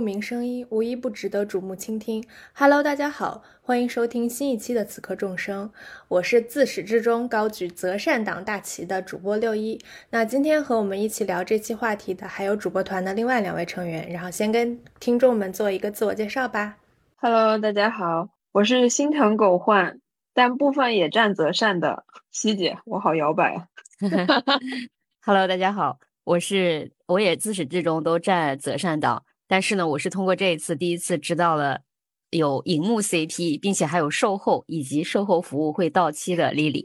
生活，共鸣声音，无一不值得瞩目倾听。Hello，大家好，欢迎收听新一期的《此刻众生》，我是自始至终高举择善党大旗的主播六一。那今天和我们一起聊这期话题的还有主播团的另外两位成员，然后先跟听众们做一个自我介绍吧。Hello，大家好，我是心疼狗焕，但部分也站择善的希姐，我好摇摆啊。Hello，大家好，我是我也自始至终都站择善党，但是呢，我是通过这一次第一次知道了有荧幕 CP，并且还有售后以及售后服务会到期的 Lily，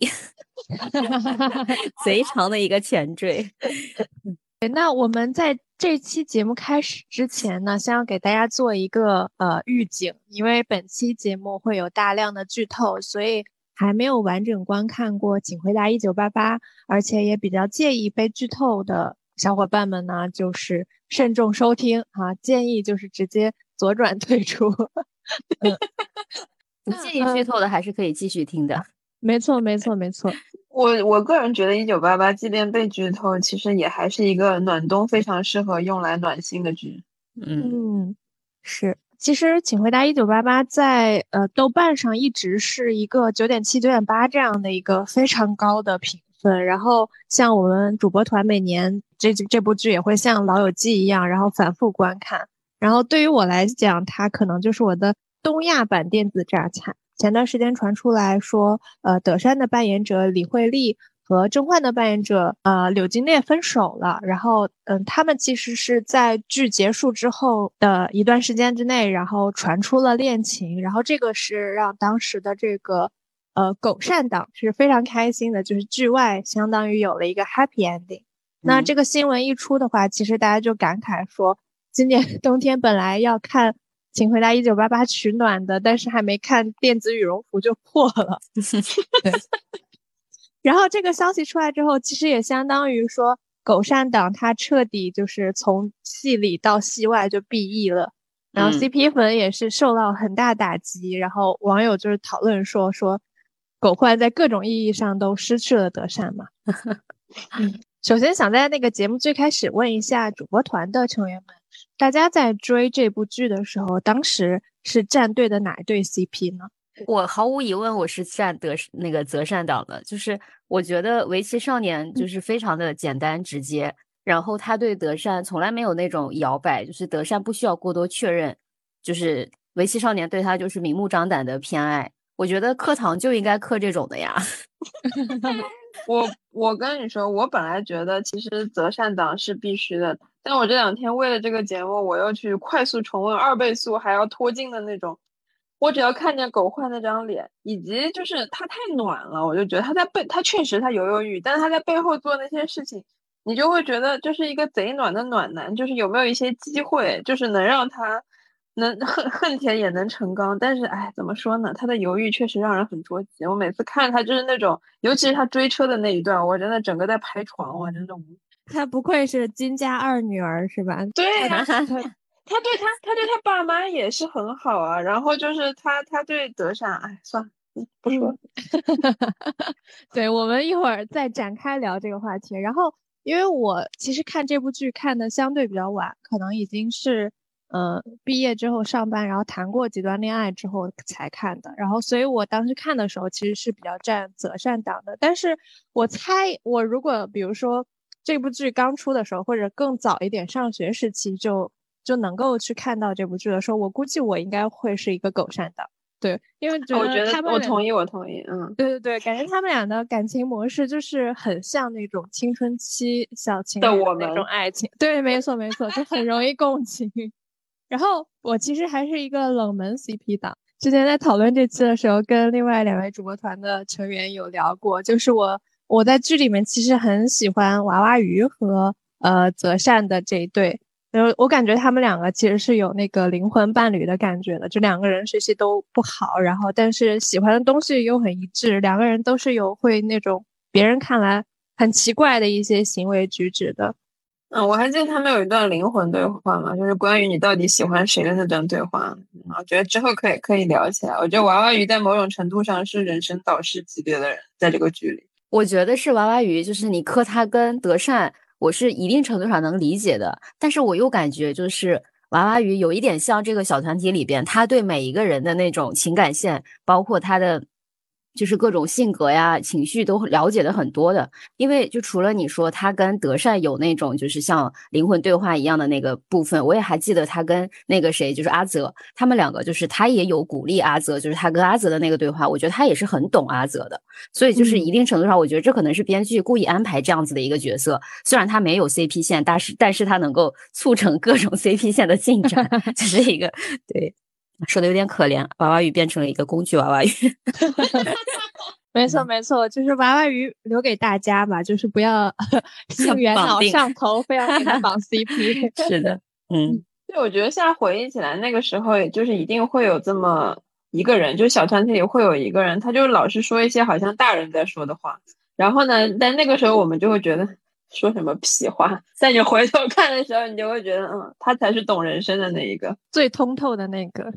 贼长的一个前缀。那我们在这期节目开始之前呢，先要给大家做一个呃预警，因为本期节目会有大量的剧透，所以还没有完整观看过《请回答一九八八》，而且也比较介意被剧透的小伙伴们呢，就是慎重收听啊，建议就是直接左转退出。不建议剧透的还是可以继续听的。没错，没错，没错。我我个人觉得《一九八八》即便被剧透，其实也还是一个暖冬非常适合用来暖心的剧。嗯，嗯，是。其实《请回答一九八八》在呃豆瓣上一直是一个九点七、九点八这样的一个非常高的评分。然后像我们主播团每年这这部剧也会像《老友记》一样，然后反复观看。然后对于我来讲，它可能就是我的东亚版电子榨菜。前段时间传出来说，呃，德善的扮演者李惠利和郑焕的扮演者呃柳金烈分手了。然后，嗯，他们其实是在剧结束之后的一段时间之内，然后传出了恋情。然后这个是让当时的这个呃狗善党是非常开心的，就是剧外相当于有了一个 happy ending。那这个新闻一出的话，其实大家就感慨说，今年 冬天本来要看。请回答一九八八取暖的，但是还没看电子羽绒服就破了。对。然后这个消息出来之后，其实也相当于说狗善党他彻底就是从戏里到戏外就 BE 了，然后 CP 粉也是受到很大打击，然后网友就是讨论说说狗焕在各种意义上都失去了德善嘛。嗯，首先想在那个节目最开始问一下主播团的成员们。大家在追这部剧的时候，当时是站队的哪一对 CP 呢？我毫无疑问，我是站德那个择善党的。就是我觉得围棋少年就是非常的简单直接，然后他对德善从来没有那种摇摆，就是德善不需要过多确认，就是围棋少年对他就是明目张胆的偏爱。我觉得课堂就应该课这种的呀。我我跟你说，我本来觉得其实择善党是必须的。但我这两天为了这个节目，我又去快速重温二倍速还要拖镜的那种。我只要看见狗焕那张脸，以及就是他太暖了，我就觉得他在背，他确实他犹犹豫豫，但是他在背后做那些事情，你就会觉得就是一个贼暖的暖男。就是有没有一些机会，就是能让他能恨恨铁也能成钢。但是哎，怎么说呢？他的犹豫确实让人很着急。我每次看他就是那种，尤其是他追车的那一段，我真的整个在拍床，我真的无。他不愧是金家二女儿，是吧？对呀、啊，他对他，他对他爸妈也是很好啊。然后就是他，他对德善，哎，算了，不说了。对，我们一会儿再展开聊这个话题。然后，因为我其实看这部剧看的相对比较晚，可能已经是呃毕业之后上班，然后谈过几段恋爱之后才看的。然后，所以我当时看的时候其实是比较占择善党的。但是我猜，我如果比如说。这部剧刚出的时候，或者更早一点，上学时期就就能够去看到这部剧的时候，我估计我应该会是一个狗善党。对，因为我觉得他们我同意，我同意，嗯，对对对，感觉他们俩的感情模式就是很像那种青春期小情的我们那种爱情。对，没错没错，就很容易共情。然后我其实还是一个冷门 CP 党，之前在讨论这期的时候，跟另外两位主播团的成员有聊过，就是我。我在剧里面其实很喜欢娃娃鱼和呃泽善的这一对，然后，我感觉他们两个其实是有那个灵魂伴侣的感觉的，就两个人学习都不好，然后但是喜欢的东西又很一致，两个人都是有会那种别人看来很奇怪的一些行为举止的。嗯，我还记得他们有一段灵魂对话嘛，就是关于你到底喜欢谁的那段对话。我觉得之后可以可以聊起来。我觉得娃娃鱼在某种程度上是人生导师级别的人，在这个剧里。我觉得是娃娃鱼，就是你磕他跟德善，我是一定程度上能理解的，但是我又感觉就是娃娃鱼有一点像这个小团体里边，他对每一个人的那种情感线，包括他的。就是各种性格呀、情绪都了解的很多的，因为就除了你说他跟德善有那种就是像灵魂对话一样的那个部分，我也还记得他跟那个谁就是阿泽，他们两个就是他也有鼓励阿泽，就是他跟阿泽的那个对话，我觉得他也是很懂阿泽的，所以就是一定程度上，我觉得这可能是编剧故意安排这样子的一个角色，虽然他没有 CP 线，但是但是他能够促成各种 CP 线的进展，这是一个对。说的有点可怜，娃娃鱼变成了一个工具娃娃鱼。没错没错，就是娃娃鱼留给大家吧，就是不要 性缘脑上头，非要给他绑 CP。是的，嗯，对，我觉得现在回忆起来，那个时候也就是一定会有这么一个人，就是小团体里会有一个人，他就老是说一些好像大人在说的话，然后呢，但那个时候我们就会觉得。说什么屁话？在你回头看的时候，你就会觉得，嗯，他才是懂人生的那一个，最通透的那个。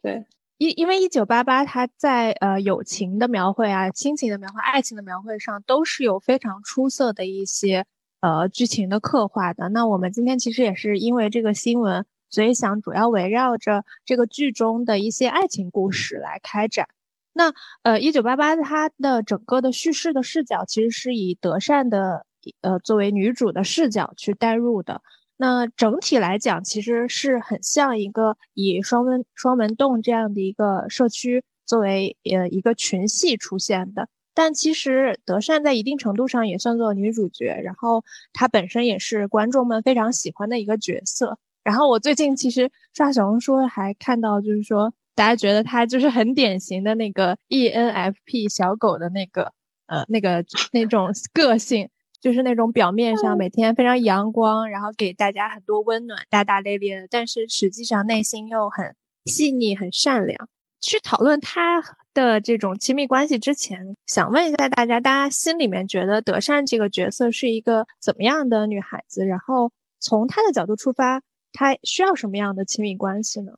对，因因为一九八八，他在呃友情的描绘啊、亲情的描绘、爱情的描绘上，都是有非常出色的一些呃剧情的刻画的。那我们今天其实也是因为这个新闻，所以想主要围绕着这个剧中的一些爱情故事来开展。那呃，一九八八，它的整个的叙事的视角其实是以德善的。呃，作为女主的视角去带入的，那整体来讲，其实是很像一个以双门双门洞这样的一个社区作为呃一个群戏出现的。但其实德善在一定程度上也算作女主角，然后她本身也是观众们非常喜欢的一个角色。然后我最近其实刷小红书还看到，就是说大家觉得她就是很典型的那个 ENFP 小狗的那个呃那个那种个性。就是那种表面上每天非常阳光，然后给大家很多温暖，大大咧咧的，但是实际上内心又很细腻、很善良。去讨论他的这种亲密关系之前，想问一下大家，大家心里面觉得德善这个角色是一个怎么样的女孩子？然后从她的角度出发，她需要什么样的亲密关系呢？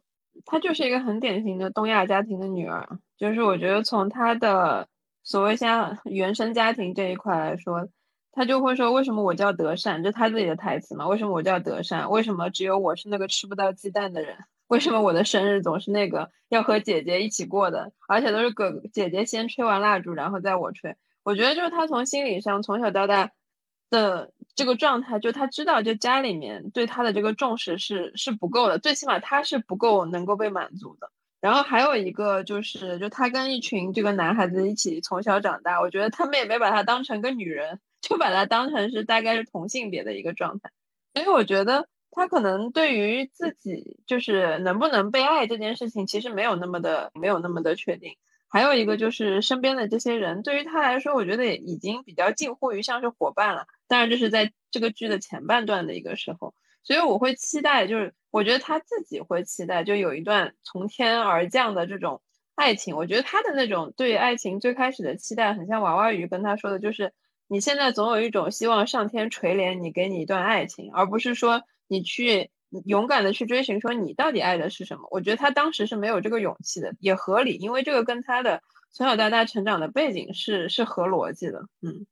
她就是一个很典型的东亚家庭的女儿，就是我觉得从她的所谓像原生家庭这一块来说。他就会说：“为什么我叫德善？这他自己的台词嘛？为什么我叫德善？为什么只有我是那个吃不到鸡蛋的人？为什么我的生日总是那个要和姐姐一起过的？而且都是哥姐姐先吹完蜡烛，然后再我吹。我觉得就是他从心理上从小到大的这个状态，就他知道，就家里面对他的这个重视是是不够的，最起码他是不够能够被满足的。然后还有一个就是，就他跟一群这个男孩子一起从小长大，我觉得他们也没把他当成个女人。”就把它当成是大概是同性别的一个状态，所以我觉得他可能对于自己就是能不能被爱这件事情，其实没有那么的没有那么的确定。还有一个就是身边的这些人，对于他来说，我觉得也已经比较近乎于像是伙伴了。当然，这是在这个剧的前半段的一个时候，所以我会期待，就是我觉得他自己会期待，就有一段从天而降的这种爱情。我觉得他的那种对爱情最开始的期待，很像娃娃鱼跟他说的，就是。你现在总有一种希望上天垂怜你，给你一段爱情，而不是说你去勇敢的去追寻，说你到底爱的是什么？我觉得他当时是没有这个勇气的，也合理，因为这个跟他的从小到大成长的背景是是合逻辑的。嗯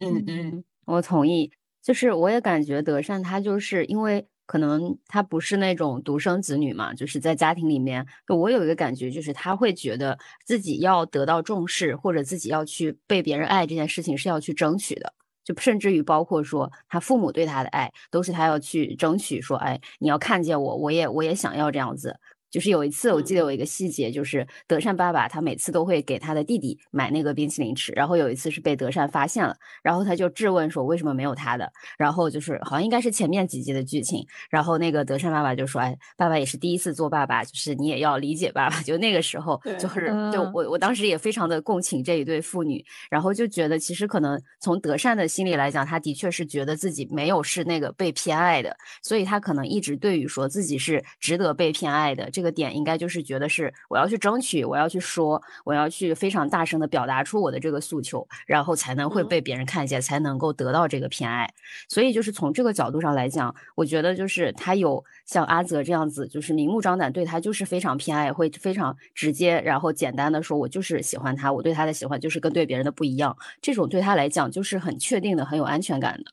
嗯嗯，我同意，就是我也感觉德善他就是因为。可能他不是那种独生子女嘛，就是在家庭里面，我有一个感觉，就是他会觉得自己要得到重视，或者自己要去被别人爱这件事情是要去争取的，就甚至于包括说他父母对他的爱，都是他要去争取，说，哎，你要看见我，我也我也想要这样子。就是有一次，我记得有一个细节，就是德善爸爸他每次都会给他的弟弟买那个冰淇淋吃，然后有一次是被德善发现了，然后他就质问说为什么没有他的，然后就是好像应该是前面几集的剧情，然后那个德善爸爸就说，哎，爸爸也是第一次做爸爸，就是你也要理解爸爸，就那个时候就是就我我当时也非常的共情这一对父女，然后就觉得其实可能从德善的心里来讲，他的确是觉得自己没有是那个被偏爱的，所以他可能一直对于说自己是值得被偏爱的这。个点应该就是觉得是我要去争取，我要去说，我要去非常大声的表达出我的这个诉求，然后才能会被别人看见，才能够得到这个偏爱。所以就是从这个角度上来讲，我觉得就是他有像阿泽这样子，就是明目张胆对他就是非常偏爱，会非常直接，然后简单的说，我就是喜欢他，我对他的喜欢就是跟对别人的不一样。这种对他来讲就是很确定的，很有安全感的。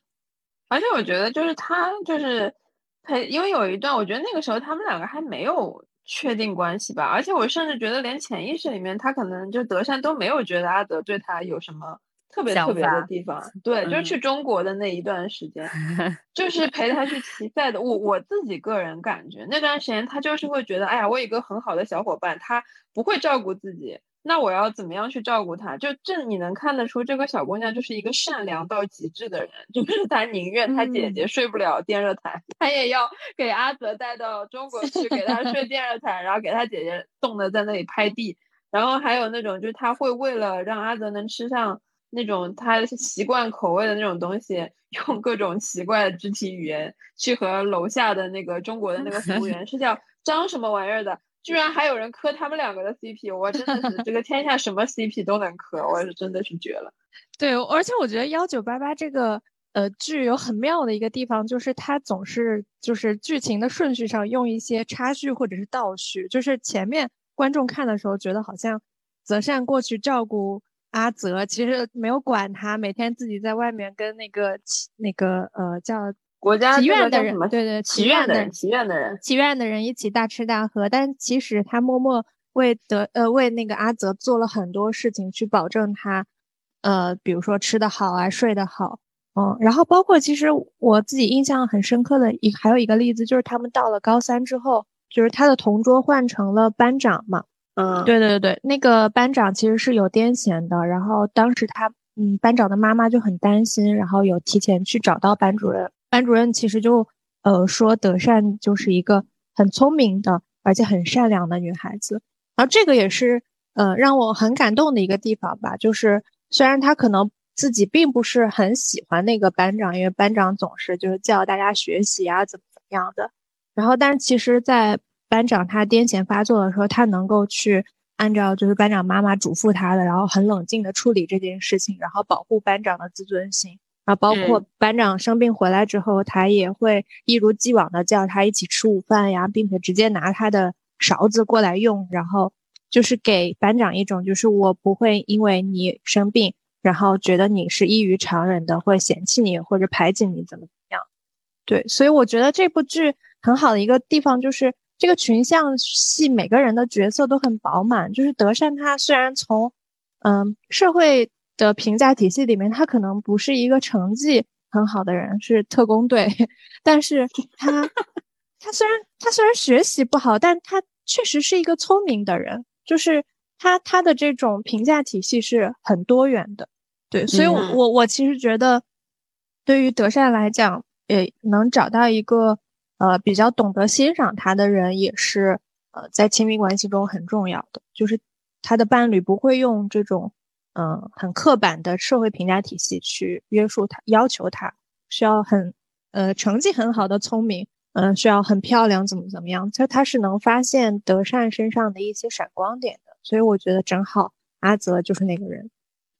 而且我觉得就是他就是。他，因为有一段我觉得那个时候他们两个还没有确定关系吧，而且我甚至觉得连潜意识里面他可能就德善都没有觉得阿德对他有什么。特别特别的地方，对，就是去中国的那一段时间，就是陪他去骑赛的。我我自己个人感觉，那段时间他就是会觉得，哎呀，我有一个很好的小伙伴，他不会照顾自己，那我要怎么样去照顾她？就这你能看得出，这个小姑娘就是一个善良到极致的人，就是她宁愿她姐姐睡不了电热毯，她也要给阿泽带到中国去给她睡电热毯，然后给她姐姐冻得在那里拍地。然后还有那种，就是她会为了让阿泽能吃上。那种他习惯口味的那种东西，用各种奇怪的肢体语言去和楼下的那个中国的那个服务员是叫张什么玩意儿的，居然还有人磕他们两个的 CP，我真的是这个天下什么 CP 都能磕，我是真的是绝了。对，而且我觉得幺九八八这个呃剧有很妙的一个地方，就是它总是就是剧情的顺序上用一些插叙或者是倒叙，就是前面观众看的时候觉得好像泽善过去照顾。阿泽其实没有管他，每天自己在外面跟那个那个呃叫国家祈愿的人，对对，祈愿的人，祈愿的人，祈愿的人一起大吃大喝。但其实他默默为德呃为那个阿泽做了很多事情，去保证他呃比如说吃得好啊，睡得好，嗯，然后包括其实我自己印象很深刻的一还有一个例子，就是他们到了高三之后，就是他的同桌换成了班长嘛。嗯，对对对那个班长其实是有癫痫的，然后当时他，嗯，班长的妈妈就很担心，然后有提前去找到班主任，班主任其实就，呃，说德善就是一个很聪明的，而且很善良的女孩子，然后这个也是，呃，让我很感动的一个地方吧，就是虽然他可能自己并不是很喜欢那个班长，因为班长总是就是叫大家学习啊，怎么怎么样的，然后但是其实，在班长他癫痫发作的时候，他能够去按照就是班长妈妈嘱咐他的，然后很冷静的处理这件事情，然后保护班长的自尊心。然后包括班长生病回来之后，他也会一如既往的叫他一起吃午饭呀，并且直接拿他的勺子过来用，然后就是给班长一种就是我不会因为你生病，然后觉得你是异于常人的，会嫌弃你或者排挤你怎么怎么样。对，所以我觉得这部剧很好的一个地方就是。这个群像戏每个人的角色都很饱满，就是德善他虽然从，嗯社会的评价体系里面，他可能不是一个成绩很好的人，是特工队，但是他他虽然他虽然学习不好，但他确实是一个聪明的人，就是他他的这种评价体系是很多元的，对，所以我我其实觉得，对于德善来讲，也能找到一个。呃，比较懂得欣赏他的人也是，呃，在亲密关系中很重要的，就是他的伴侣不会用这种，嗯，很刻板的社会评价体系去约束他，要求他需要很，呃，成绩很好的聪明，嗯，需要很漂亮，怎么怎么样，就他是能发现德善身上的一些闪光点的，所以我觉得正好阿泽就是那个人，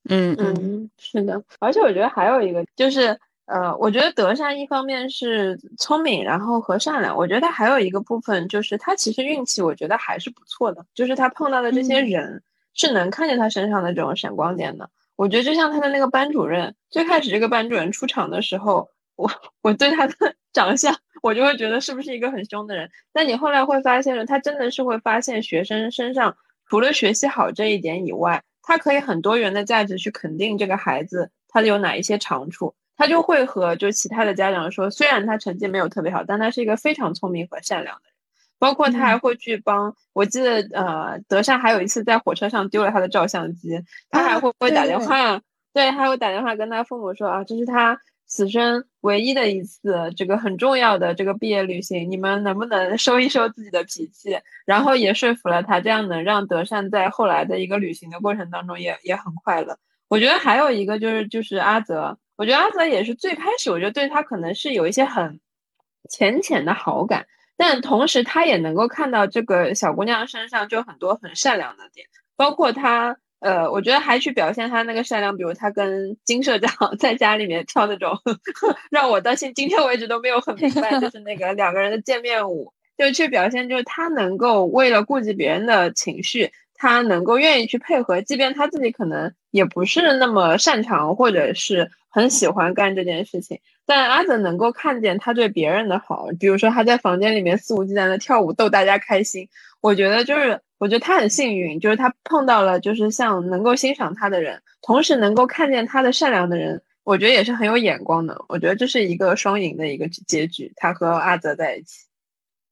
嗯嗯，是的，而且我觉得还有一个就是。呃，我觉得德善一方面是聪明，然后和善良。我觉得他还有一个部分就是他其实运气，我觉得还是不错的。就是他碰到的这些人是能看见他身上的这种闪光点的。我觉得就像他的那个班主任，最开始这个班主任出场的时候，我我对他的 长相，我就会觉得是不是一个很凶的人。但你后来会发现，他真的是会发现学生身上除了学习好这一点以外，他可以很多元的价值去肯定这个孩子他有哪一些长处。他就会和就其他的家长说，虽然他成绩没有特别好，但他是一个非常聪明和善良的人。包括他还会去帮，我记得呃，德善还有一次在火车上丢了他的照相机，他还会不会打电话？对，他会打电话跟他父母说啊，这是他此生唯一的一次这个很重要的这个毕业旅行，你们能不能收一收自己的脾气？然后也说服了他，这样能让德善在后来的一个旅行的过程当中也也很快乐。我觉得还有一个就是就是阿泽。我觉得阿泽也是最开始，我觉得对他可能是有一些很浅浅的好感，但同时他也能够看到这个小姑娘身上就很多很善良的点，包括他，呃，我觉得还去表现他那个善良，比如他跟金社长 在家里面跳那种 让我到现今天为止都没有很明白，就是那个两个人的见面舞，就去表现就是他能够为了顾及别人的情绪。他能够愿意去配合，即便他自己可能也不是那么擅长，或者是很喜欢干这件事情。但阿泽能够看见他对别人的好，比如说他在房间里面肆无忌惮的跳舞逗大家开心。我觉得就是，我觉得他很幸运，就是他碰到了就是像能够欣赏他的人，同时能够看见他的善良的人。我觉得也是很有眼光的。我觉得这是一个双赢的一个结局，他和阿泽在一起。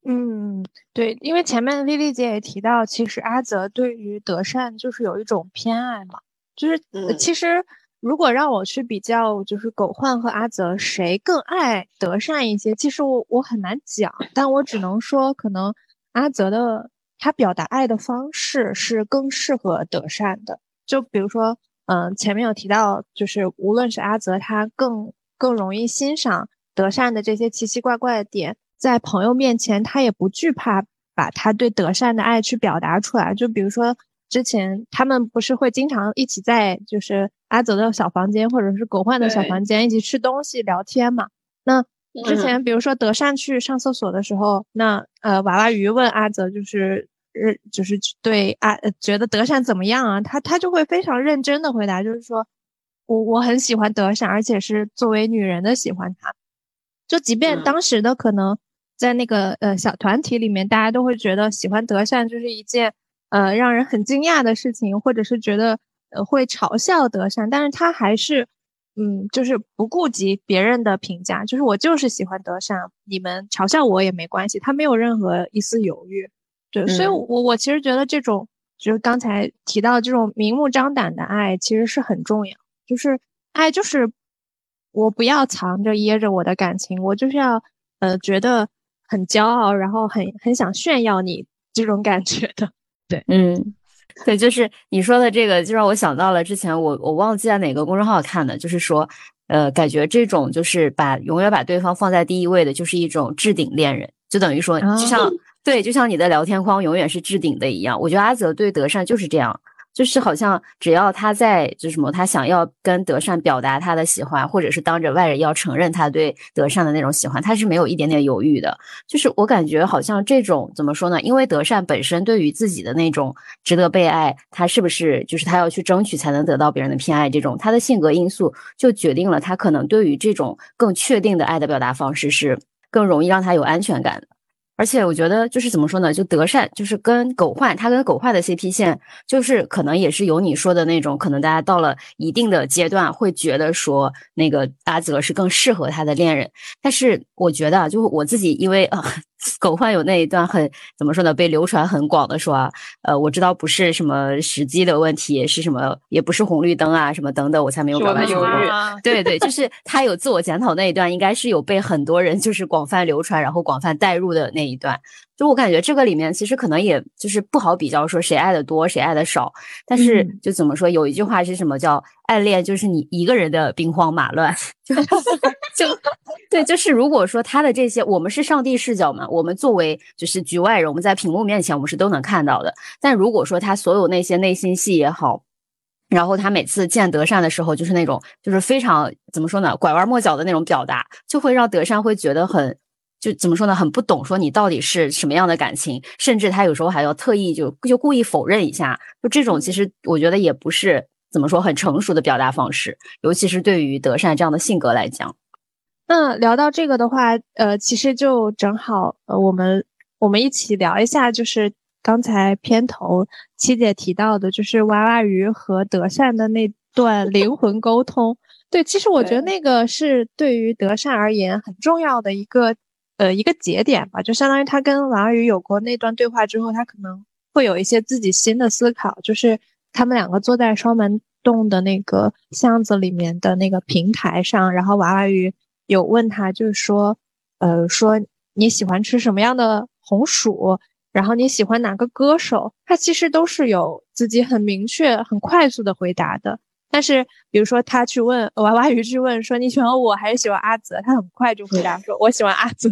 嗯，对，因为前面丽丽姐也提到，其实阿泽对于德善就是有一种偏爱嘛，就是其实如果让我去比较，就是狗焕和阿泽谁更爱德善一些，其实我我很难讲，但我只能说，可能阿泽的他表达爱的方式是更适合德善的。就比如说，嗯，前面有提到，就是无论是阿泽，他更更容易欣赏德善的这些奇奇怪怪的点。在朋友面前，他也不惧怕把他对德善的爱去表达出来。就比如说，之前他们不是会经常一起在就是阿泽的小房间，或者是狗焕的小房间一起吃东西聊天嘛？那之前比如说德善去上厕所的时候，那呃娃娃鱼问阿泽，就是认就是对阿觉得德善怎么样啊？他他就会非常认真的回答，就是说我我很喜欢德善，而且是作为女人的喜欢他。就即便当时的可能。在那个呃小团体里面，大家都会觉得喜欢德善就是一件呃让人很惊讶的事情，或者是觉得呃会嘲笑德善，但是他还是嗯就是不顾及别人的评价，就是我就是喜欢德善，你们嘲笑我也没关系，他没有任何一丝犹豫，对，所以我我其实觉得这种就是刚才提到这种明目张胆的爱其实是很重要，就是爱就是我不要藏着掖着我的感情，我就是要呃觉得。很骄傲，然后很很想炫耀你这种感觉的，对，嗯，对，就是你说的这个，就让我想到了之前我我忘记在哪个公众号看的，就是说，呃，感觉这种就是把永远把对方放在第一位的，就是一种置顶恋人，就等于说，就像对，就像你的聊天框永远是置顶的一样。我觉得阿泽对德善就是这样。就是好像只要他在，就什么，他想要跟德善表达他的喜欢，或者是当着外人要承认他对德善的那种喜欢，他是没有一点点犹豫的。就是我感觉好像这种怎么说呢？因为德善本身对于自己的那种值得被爱，他是不是就是他要去争取才能得到别人的偏爱？这种他的性格因素就决定了他可能对于这种更确定的爱的表达方式是更容易让他有安全感。而且我觉得就是怎么说呢，就德善就是跟狗焕，他跟狗焕的 CP 线，就是可能也是有你说的那种，可能大家到了一定的阶段会觉得说那个阿泽是更适合他的恋人。但是我觉得，就我自己因为啊。狗焕有那一段很怎么说呢？被流传很广的说，呃，我知道不是什么时机的问题，是什么也不是红绿灯啊，什么等等，我才没有表白成功。对对，就是他有自我检讨那一段，应该是有被很多人就是广泛流传，然后广泛带入的那一段。就我感觉这个里面其实可能也就是不好比较说谁爱的多，谁爱的少。但是就怎么说，有一句话是什么叫暗恋就是你一个人的兵荒马乱。就就对，就是如果说他的这些，我们是上帝视角嘛，我们作为就是局外人，我们在屏幕面前我们是都能看到的。但如果说他所有那些内心戏也好，然后他每次见德善的时候，就是那种就是非常怎么说呢，拐弯抹角的那种表达，就会让德善会觉得很。就怎么说呢？很不懂，说你到底是什么样的感情，甚至他有时候还要特意就就故意否认一下。就这种，其实我觉得也不是怎么说很成熟的表达方式，尤其是对于德善这样的性格来讲。那聊到这个的话，呃，其实就正好，呃，我们我们一起聊一下，就是刚才片头七姐提到的，就是娃娃鱼和德善的那段灵魂沟通。对，其实我觉得那个是对于德善而言很重要的一个。呃，一个节点吧，就相当于他跟娃娃鱼有过那段对话之后，他可能会有一些自己新的思考。就是他们两个坐在双门洞的那个巷子里面的那个平台上，然后娃娃鱼有问他，就是说，呃，说你喜欢吃什么样的红薯，然后你喜欢哪个歌手，他其实都是有自己很明确、很快速的回答的。但是，比如说他去问娃娃鱼去问说你喜欢我还是喜欢阿泽，他很快就回答说我喜欢阿泽。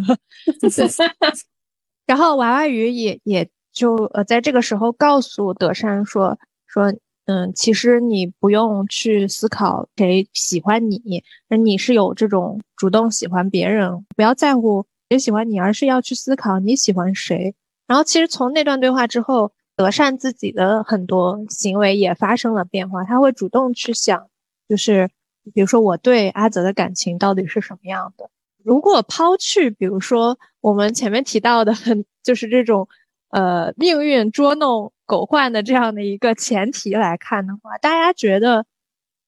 然后娃娃鱼也也就呃在这个时候告诉德善说说嗯，其实你不用去思考谁喜欢你，那你是有这种主动喜欢别人，不要在乎谁喜欢你，而是要去思考你喜欢谁。然后其实从那段对话之后。德善自己的很多行为也发生了变化，他会主动去想，就是比如说我对阿泽的感情到底是什么样的？如果抛去，比如说我们前面提到的，很就是这种，呃，命运捉弄狗焕的这样的一个前提来看的话，大家觉得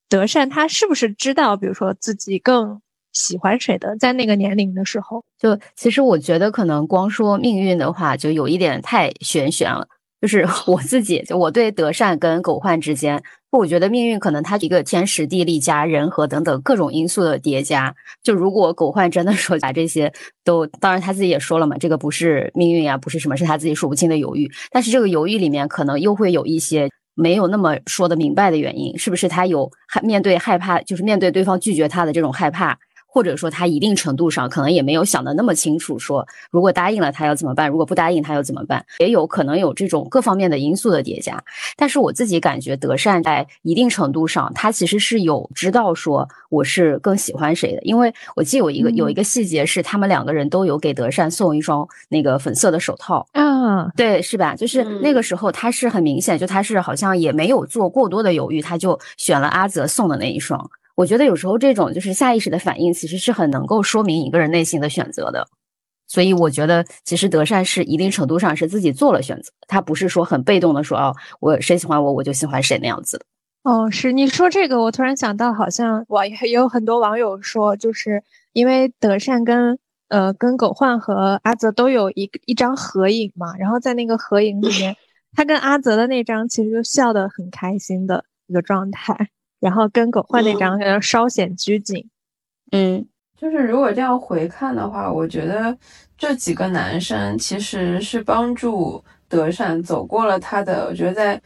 德善他是不是知道，比如说自己更喜欢谁的？在那个年龄的时候，就其实我觉得可能光说命运的话，就有一点太玄玄了。就是 我自己，就我对德善跟狗焕之间，我觉得命运可能它一个天时地利加人和等等各种因素的叠加。就如果狗焕真的说把这些都，当然他自己也说了嘛，这个不是命运啊，不是什么，是他自己数不清的犹豫。但是这个犹豫里面可能又会有一些没有那么说的明白的原因，是不是他有害面对害怕，就是面对对方拒绝他的这种害怕？或者说他一定程度上可能也没有想的那么清楚，说如果答应了他要怎么办，如果不答应他要怎么办，也有可能有这种各方面的因素的叠加。但是我自己感觉德善在一定程度上，他其实是有知道说我是更喜欢谁的，因为我记得有一个有一个细节是他们两个人都有给德善送一双那个粉色的手套啊，对，是吧？就是那个时候他是很明显，就他是好像也没有做过多的犹豫，他就选了阿泽送的那一双。我觉得有时候这种就是下意识的反应，其实是很能够说明一个人内心的选择的。所以我觉得，其实德善是一定程度上是自己做了选择，他不是说很被动的说哦，我谁喜欢我我就喜欢谁那样子的。哦，是你说这个，我突然想到，好像网也有很多网友说，就是因为德善跟呃跟狗焕和阿泽都有一一张合影嘛，然后在那个合影里面，他跟阿泽的那张其实就笑得很开心的一个状态。然后跟狗焕那张稍显拘谨，嗯，就是如果这样回看的话，我觉得这几个男生其实是帮助德善走过了他的，我觉得在。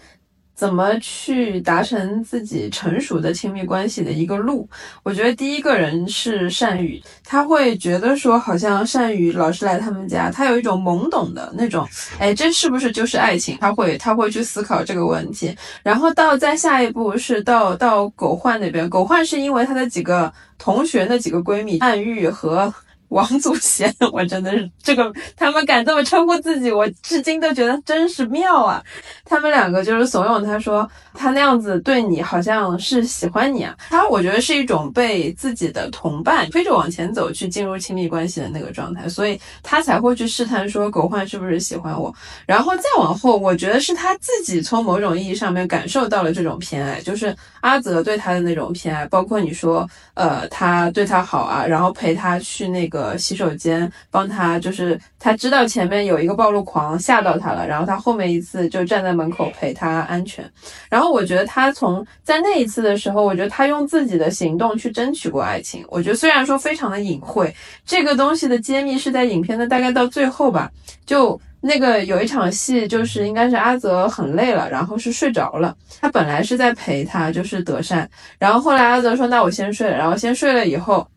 怎么去达成自己成熟的亲密关系的一个路？我觉得第一个人是善宇，他会觉得说，好像善宇老是来他们家，他有一种懵懂的那种，哎，这是不是就是爱情？他会他会去思考这个问题。然后到再下一步是到到狗焕那边，狗焕是因为他的几个同学那几个闺蜜暗喻和。王祖贤，我真的是这个，他们敢这么称呼自己，我至今都觉得真是妙啊！他们两个就是怂恿他说，他那样子对你好像是喜欢你啊。他我觉得是一种被自己的同伴推着往前走，去进入亲密关系的那个状态，所以他才会去试探说狗焕是不是喜欢我。然后再往后，我觉得是他自己从某种意义上面感受到了这种偏爱，就是阿泽对他的那种偏爱，包括你说，呃，他对他好啊，然后陪他去那个。个洗手间帮他，就是他知道前面有一个暴露狂吓到他了，然后他后面一次就站在门口陪他安全。然后我觉得他从在那一次的时候，我觉得他用自己的行动去争取过爱情。我觉得虽然说非常的隐晦，这个东西的揭秘是在影片的大概到最后吧。就那个有一场戏，就是应该是阿泽很累了，然后是睡着了。他本来是在陪他，就是德善，然后后来阿泽说：“那我先睡了。”然后先睡了以后。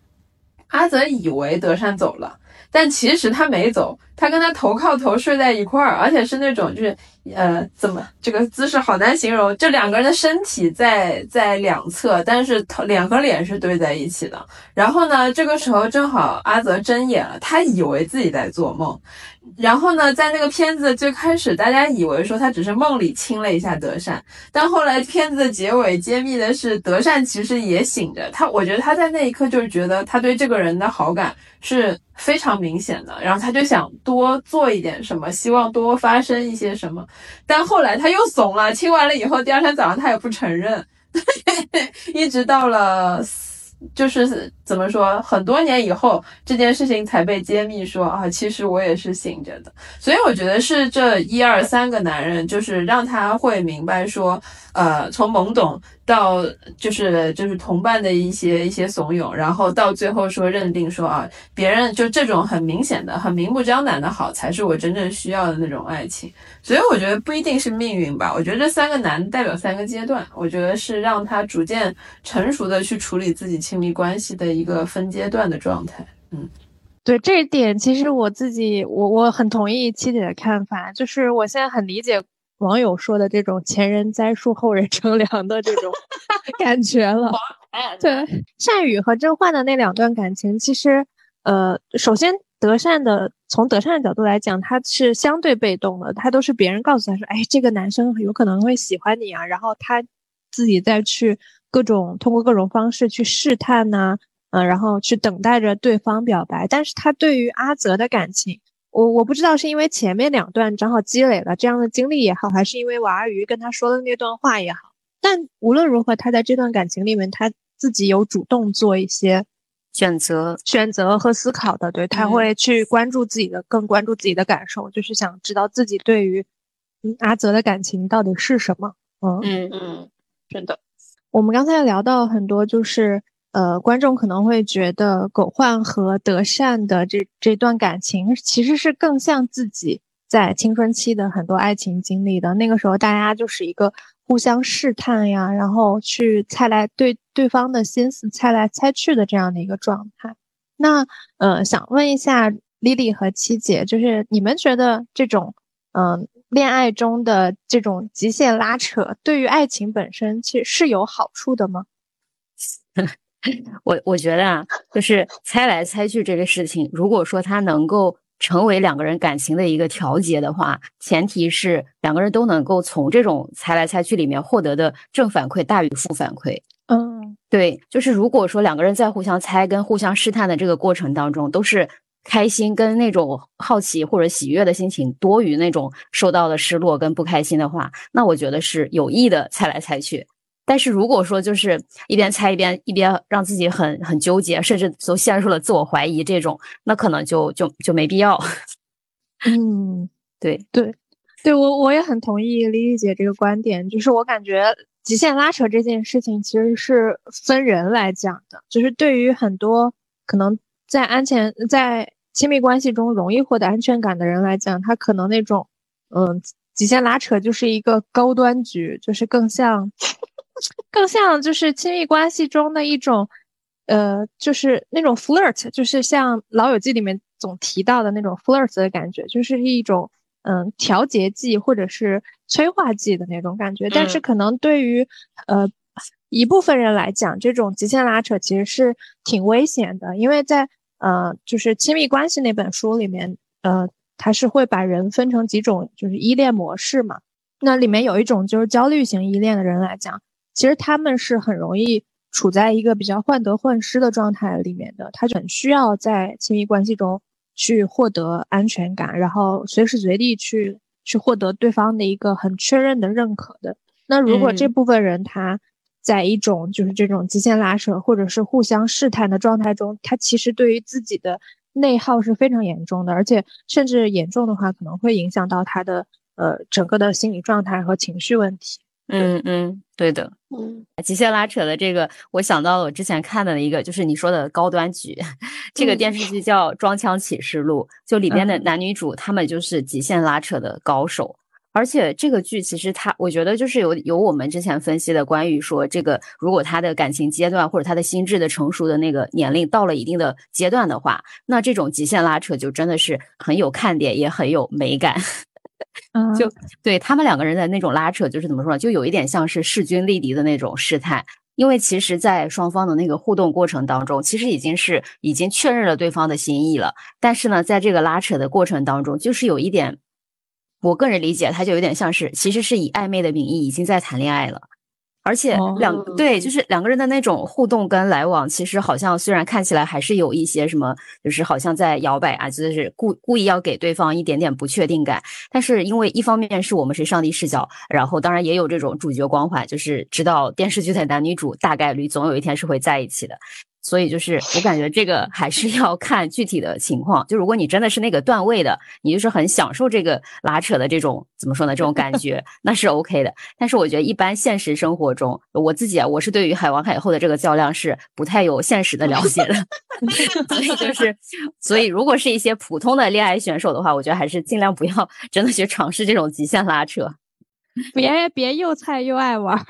阿泽以为德善走了，但其实他没走，他跟他头靠头睡在一块儿，而且是那种就是，呃，怎么这个姿势好难形容，就两个人的身体在在两侧，但是头脸和脸是对在一起的。然后呢，这个时候正好阿泽睁眼了，他以为自己在做梦。然后呢，在那个片子最开始，大家以为说他只是梦里亲了一下德善，但后来片子的结尾揭秘的是德善其实也醒着。他，我觉得他在那一刻就是觉得他对这个人的好感是非常明显的，然后他就想多做一点什么，希望多发生一些什么。但后来他又怂了，亲完了以后，第二天早上他也不承认，一直到了。就是怎么说，很多年以后这件事情才被揭秘，说啊，其实我也是醒着的。所以我觉得是这一二三个男人，就是让他会明白说，呃，从懵懂。到就是就是同伴的一些一些怂恿，然后到最后说认定说啊，别人就这种很明显的、很明目张胆的好，才是我真正需要的那种爱情。所以我觉得不一定是命运吧，我觉得这三个男代表三个阶段，我觉得是让他逐渐成熟的去处理自己亲密关系的一个分阶段的状态。嗯，对这一点，其实我自己我我很同意七姐的看法，就是我现在很理解。网友说的这种前人栽树后人乘凉的这种 感觉了。对，善宇和甄焕的那两段感情，其实，呃，首先德善的从德善的角度来讲，他是相对被动的，他都是别人告诉他说，哎，这个男生有可能会喜欢你啊，然后他自己再去各种通过各种方式去试探呐，嗯，然后去等待着对方表白。但是他对于阿泽的感情，我我不知道是因为前面两段正好积累了这样的经历也好，还是因为娃儿鱼跟他说的那段话也好。但无论如何，他在这段感情里面，他自己有主动做一些选择、选择和思考的。对他会去关注自己的，更关注自己的感受，就是想知道自己对于阿泽的感情到底是什么。嗯嗯嗯，真的。我们刚才聊到很多，就是呃，观众可能会觉得狗焕和德善的这这段感情，其实是更像自己在青春期的很多爱情经历的。那个时候，大家就是一个。互相试探呀，然后去猜来对对方的心思猜来猜去的这样的一个状态。那呃，想问一下丽丽和七姐，就是你们觉得这种嗯恋爱中的这种极限拉扯，对于爱情本身其实是有好处的吗？我我觉得啊，就是猜来猜去这个事情，如果说他能够。成为两个人感情的一个调节的话，前提是两个人都能够从这种猜来猜去里面获得的正反馈大于负反馈。嗯，对，就是如果说两个人在互相猜跟互相试探的这个过程当中，都是开心跟那种好奇或者喜悦的心情多于那种受到的失落跟不开心的话，那我觉得是有意的猜来猜去。但是如果说就是一边猜一边一边让自己很很纠结，甚至都陷入了自我怀疑，这种那可能就就就没必要。嗯，对对对，我我也很同意李丽姐这个观点，就是我感觉极限拉扯这件事情其实是分人来讲的，就是对于很多可能在安全在亲密关系中容易获得安全感的人来讲，他可能那种嗯极限拉扯就是一个高端局，就是更像。更像就是亲密关系中的一种，呃，就是那种 flirt，就是像《老友记》里面总提到的那种 flirt 的感觉，就是一种嗯调节剂或者是催化剂的那种感觉。但是可能对于呃一部分人来讲，这种极限拉扯其实是挺危险的，因为在呃就是亲密关系那本书里面，呃，它是会把人分成几种就是依恋模式嘛。那里面有一种就是焦虑型依恋的人来讲。其实他们是很容易处在一个比较患得患失的状态里面的，他很需要在亲密关系中去获得安全感，然后随时随地去去获得对方的一个很确认的认可的。那如果这部分人他在一种就是这种极限拉扯或者是互相试探的状态中，他其实对于自己的内耗是非常严重的，而且甚至严重的话可能会影响到他的呃整个的心理状态和情绪问题。嗯嗯，对的，嗯，极限拉扯的这个，我想到了我之前看的一个，就是你说的高端局，这个电视剧叫《装腔启示录》，就里边的男女主他们就是极限拉扯的高手，而且这个剧其实它，我觉得就是有有我们之前分析的关于说这个，如果他的感情阶段或者他的心智的成熟的那个年龄到了一定的阶段的话，那这种极限拉扯就真的是很有看点，也很有美感。就对他们两个人的那种拉扯，就是怎么说呢？就有一点像是势均力敌的那种试探。因为其实，在双方的那个互动过程当中，其实已经是已经确认了对方的心意了。但是呢，在这个拉扯的过程当中，就是有一点，我个人理解，他就有点像是，其实是以暧昧的名义已经在谈恋爱了。而且两对就是两个人的那种互动跟来往，其实好像虽然看起来还是有一些什么，就是好像在摇摆啊，就是故故意要给对方一点点不确定感。但是因为一方面是我们是上帝视角，然后当然也有这种主角光环，就是知道电视剧的男女主大概率总有一天是会在一起的。所以就是我感觉这个还是 要看具体的情况。就如果你真的是那个段位的，你就是很享受这个拉扯的这种怎么说呢？这种感觉那是 OK 的。但是我觉得一般现实生活中，我自己啊，我是对于海王海后的这个较量是不太有现实的了解的。所以就是，所以如果是一些普通的恋爱选手的话，我觉得还是尽量不要 真的去尝试这种极限拉扯。别别又菜又爱玩，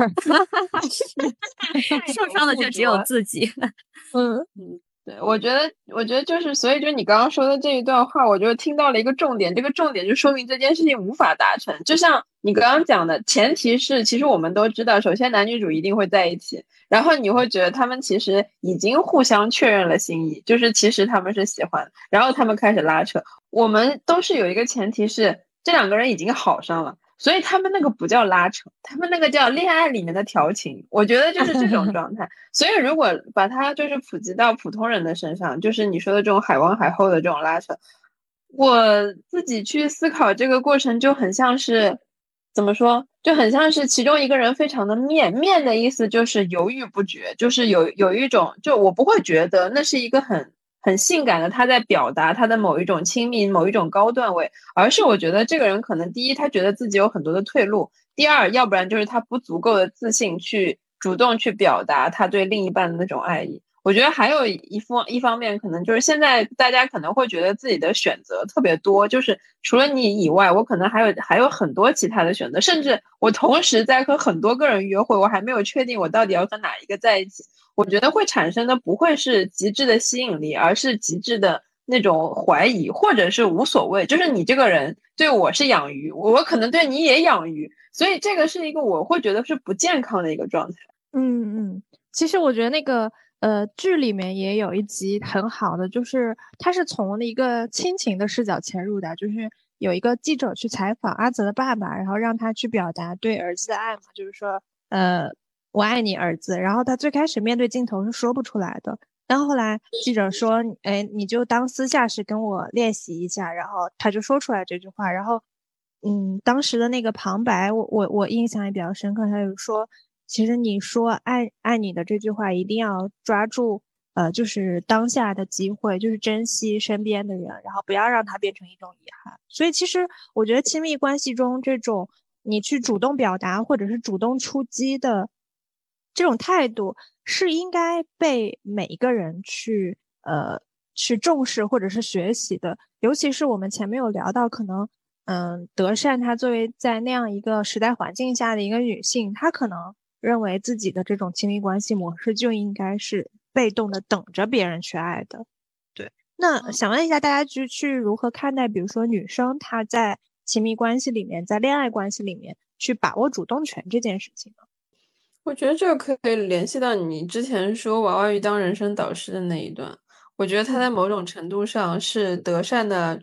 受伤的就只有自己。嗯嗯，对，我觉得，我觉得就是，所以就你刚刚说的这一段话，我就听到了一个重点，这个重点就说明这件事情无法达成。就像你刚刚讲的，前提是其实我们都知道，首先男女主一定会在一起，然后你会觉得他们其实已经互相确认了心意，就是其实他们是喜欢，然后他们开始拉扯。我们都是有一个前提是这两个人已经好上了。所以他们那个不叫拉扯，他们那个叫恋爱里面的调情。我觉得就是这种 状态。所以如果把它就是普及到普通人的身上，就是你说的这种海王海后的这种拉扯，我自己去思考这个过程就很像是。怎么说？就很像是其中一个人非常的面面的意思，就是犹豫不决，就是有有一种，就我不会觉得那是一个很很性感的他在表达他的某一种亲密、某一种高段位，而是我觉得这个人可能第一他觉得自己有很多的退路，第二要不然就是他不足够的自信去主动去表达他对另一半的那种爱意。我觉得还有一方一方面，可能就是现在大家可能会觉得自己的选择特别多，就是除了你以外，我可能还有还有很多其他的选择，甚至我同时在和很多个人约会，我还没有确定我到底要和哪一个在一起。我觉得会产生的不会是极致的吸引力，而是极致的那种怀疑，或者是无所谓。就是你这个人对我是养鱼，我可能对你也养鱼，所以这个是一个我会觉得是不健康的一个状态。嗯嗯，其实我觉得那个。呃，剧里面也有一集很好的，就是他是从一个亲情的视角切入的，就是有一个记者去采访阿泽的爸爸，然后让他去表达对儿子的爱嘛，就是说，呃，我爱你儿子。然后他最开始面对镜头是说不出来的，但后来记者说，哎，你就当私下是跟我练习一下，然后他就说出来这句话。然后，嗯，当时的那个旁白，我我我印象也比较深刻，他就说。其实你说爱爱你的这句话，一定要抓住，呃，就是当下的机会，就是珍惜身边的人，然后不要让它变成一种遗憾。所以，其实我觉得亲密关系中这种你去主动表达或者是主动出击的这种态度，是应该被每一个人去呃去重视或者是学习的。尤其是我们前面有聊到，可能嗯，德善她作为在那样一个时代环境下的一个女性，她可能。认为自己的这种亲密关系模式就应该是被动的等着别人去爱的，对。那想问一下大家，就去如何看待，比如说女生她在亲密关系里面，在恋爱关系里面去把握主动权这件事情呢？我觉得这个可以联系到你之前说娃娃鱼当人生导师的那一段。我觉得他在某种程度上是德善的。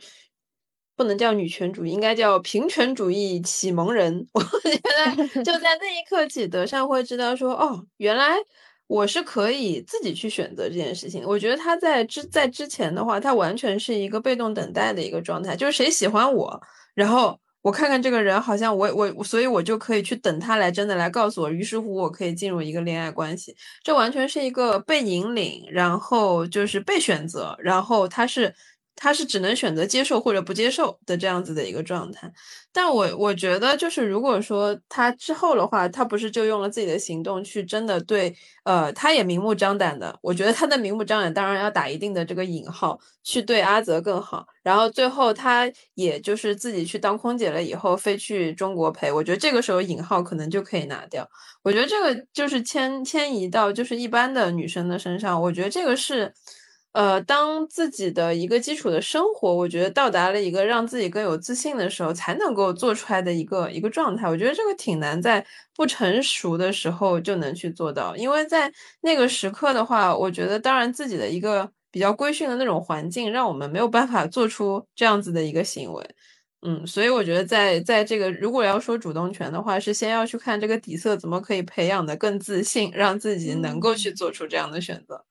不能叫女权主义，应该叫平权主义启蒙人。我觉得 就在那一刻起，德善会知道说，哦，原来我是可以自己去选择这件事情。我觉得他在之在之前的话，他完全是一个被动等待的一个状态，就是谁喜欢我，然后我看看这个人，好像我我，所以我就可以去等他来真的来告诉我，于是乎我可以进入一个恋爱关系。这完全是一个被引领，然后就是被选择，然后他是。他是只能选择接受或者不接受的这样子的一个状态，但我我觉得就是如果说他之后的话，他不是就用了自己的行动去真的对，呃，他也明目张胆的，我觉得他的明目张胆当然要打一定的这个引号，去对阿泽更好，然后最后他也就是自己去当空姐了以后飞去中国陪，我觉得这个时候引号可能就可以拿掉，我觉得这个就是迁迁移到就是一般的女生的身上，我觉得这个是。呃，当自己的一个基础的生活，我觉得到达了一个让自己更有自信的时候，才能够做出来的一个一个状态。我觉得这个挺难，在不成熟的时候就能去做到，因为在那个时刻的话，我觉得当然自己的一个比较规训的那种环境，让我们没有办法做出这样子的一个行为。嗯，所以我觉得在在这个如果要说主动权的话，是先要去看这个底色怎么可以培养的更自信，让自己能够去做出这样的选择。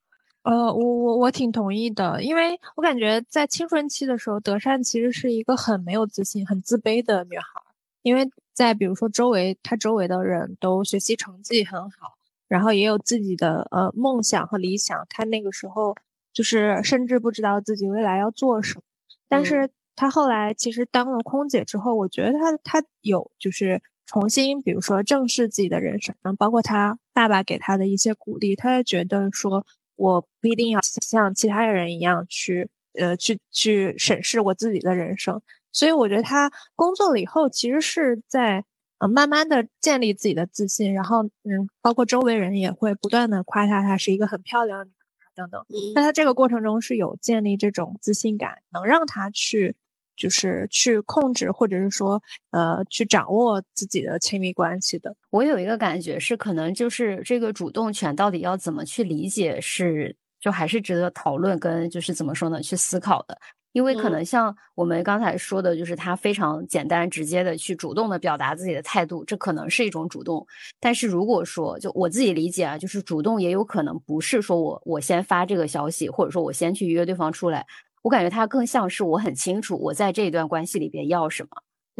呃，我我我挺同意的，因为我感觉在青春期的时候，德善其实是一个很没有自信、很自卑的女孩。因为在比如说周围，她周围的人都学习成绩很好，然后也有自己的呃梦想和理想。她那个时候就是甚至不知道自己未来要做什么。但是她后来其实当了空姐之后，我觉得她她有就是重新，比如说正视自己的人生，包括她爸爸给她的一些鼓励，她觉得说。我不一定要像其他人一样去，呃，去去审视我自己的人生，所以我觉得他工作了以后，其实是在呃慢慢的建立自己的自信，然后嗯，包括周围人也会不断的夸他，他是一个很漂亮的女孩等等。那他这个过程中是有建立这种自信感，能让他去。就是去控制，或者是说，呃，去掌握自己的亲密关系的。我有一个感觉是，可能就是这个主动权到底要怎么去理解，是就还是值得讨论跟就是怎么说呢，去思考的。因为可能像我们刚才说的，就是他非常简单直接的去主动的表达自己的态度，这可能是一种主动。但是如果说就我自己理解啊，就是主动也有可能不是说我我先发这个消息，或者说我先去约对方出来，我感觉他更像是我很清楚我在这一段关系里边要什么。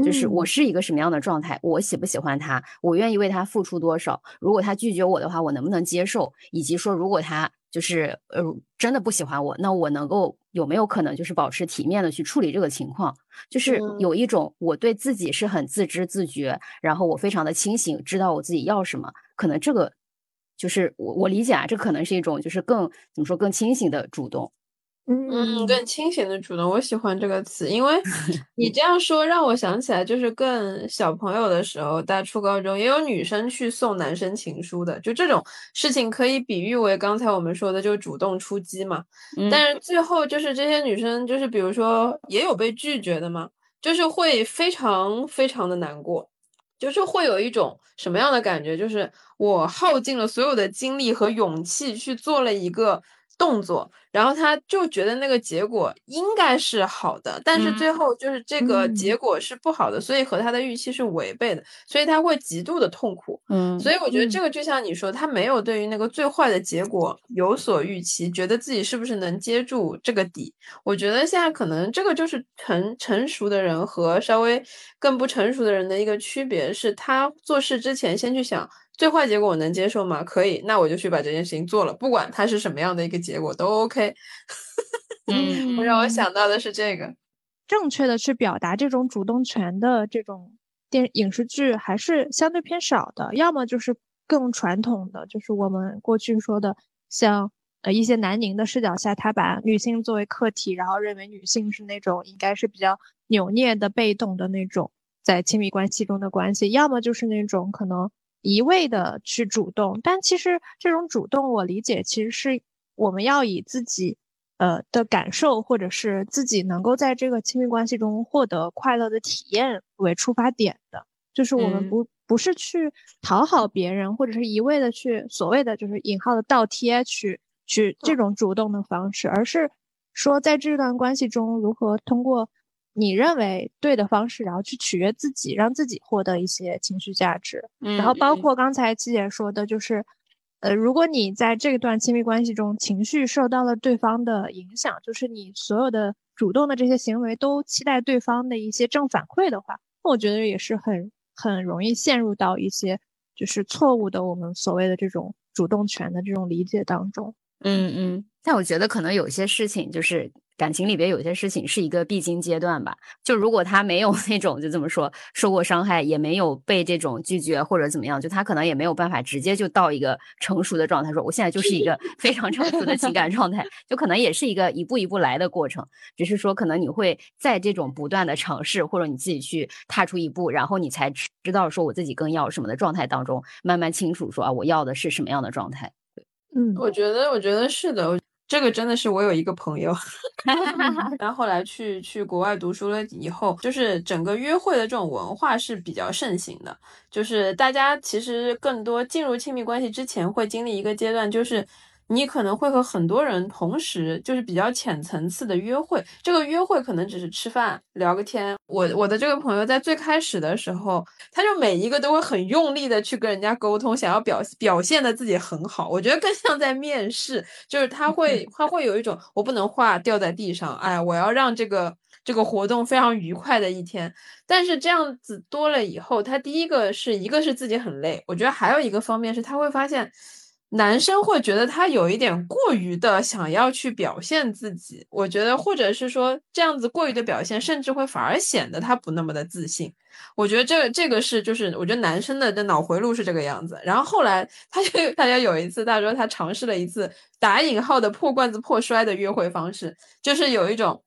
就是我是一个什么样的状态，我喜不喜欢他，我愿意为他付出多少。如果他拒绝我的话，我能不能接受？以及说，如果他就是呃真的不喜欢我，那我能够有没有可能就是保持体面的去处理这个情况？就是有一种我对自己是很自知自觉，然后我非常的清醒，知道我自己要什么。可能这个就是我我理解啊，这可能是一种就是更怎么说更清醒的主动。嗯，更清醒的主动，我喜欢这个词，因为 你这样说让我想起来，就是更小朋友的时候，在初高中也有女生去送男生情书的，就这种事情可以比喻为刚才我们说的，就主动出击嘛。但是最后就是这些女生，就是比如说也有被拒绝的嘛，就是会非常非常的难过，就是会有一种什么样的感觉，就是我耗尽了所有的精力和勇气去做了一个。动作，然后他就觉得那个结果应该是好的，但是最后就是这个结果是不好的，所以和他的预期是违背的，所以他会极度的痛苦。嗯，所以我觉得这个就像你说，他没有对于那个最坏的结果有所预期，觉得自己是不是能接住这个底。我觉得现在可能这个就是成成熟的人和稍微更不成熟的人的一个区别，是他做事之前先去想。最坏结果我能接受吗？可以，那我就去把这件事情做了，不管它是什么样的一个结果都 OK。嗯，让我想到的是这个，正确的去表达这种主动权的这种电影视剧还是相对偏少的，要么就是更传统的，就是我们过去说的，像呃一些南宁的视角下，他把女性作为客体，然后认为女性是那种应该是比较扭捏的、被动的那种在亲密关系中的关系，要么就是那种可能。一味的去主动，但其实这种主动，我理解其实是我们要以自己呃的感受，或者是自己能够在这个亲密关系中获得快乐的体验为出发点的，就是我们不不是去讨好别人，或者是一味的去所谓的就是引号的倒贴去去这种主动的方式，而是说在这段关系中如何通过。你认为对的方式，然后去取悦自己，让自己获得一些情绪价值。嗯然后包括刚才七姐说的，就是，呃，如果你在这段亲密关系中情绪受到了对方的影响，就是你所有的主动的这些行为都期待对方的一些正反馈的话，那我觉得也是很很容易陷入到一些就是错误的我们所谓的这种主动权的这种理解当中。嗯嗯，但我觉得可能有些事情就是。感情里边有些事情是一个必经阶段吧，就如果他没有 那种就这么说受过伤害，也没有被这种拒绝或者怎么样，就他可能也没有办法直接就到一个成熟的状态，说我现在就是一个 非常成熟的情感状态，就可能也是一个一步一步来的过程，只是说可能你会在这种不断的尝试或者你自己去踏出一步，然后你才知道说我自己更要什么的状态当中，慢慢清楚说啊我要的是什么样的状态。嗯，我觉得我觉得是的。这个真的是我有一个朋友，然后后来去去国外读书了以后，就是整个约会的这种文化是比较盛行的，就是大家其实更多进入亲密关系之前会经历一个阶段，就是。你可能会和很多人同时，就是比较浅层次的约会。这个约会可能只是吃饭聊个天。我我的这个朋友在最开始的时候，他就每一个都会很用力的去跟人家沟通，想要表表现的自己很好。我觉得更像在面试，就是他会 他会有一种我不能话掉在地上，哎，我要让这个这个活动非常愉快的一天。但是这样子多了以后，他第一个是一个是自己很累，我觉得还有一个方面是他会发现。男生会觉得他有一点过于的想要去表现自己，我觉得，或者是说这样子过于的表现，甚至会反而显得他不那么的自信。我觉得这这个是就是，我觉得男生的的脑回路是这个样子。然后后来他就大家有一次，他说他尝试了一次打引号的破罐子破摔的约会方式，就是有一种。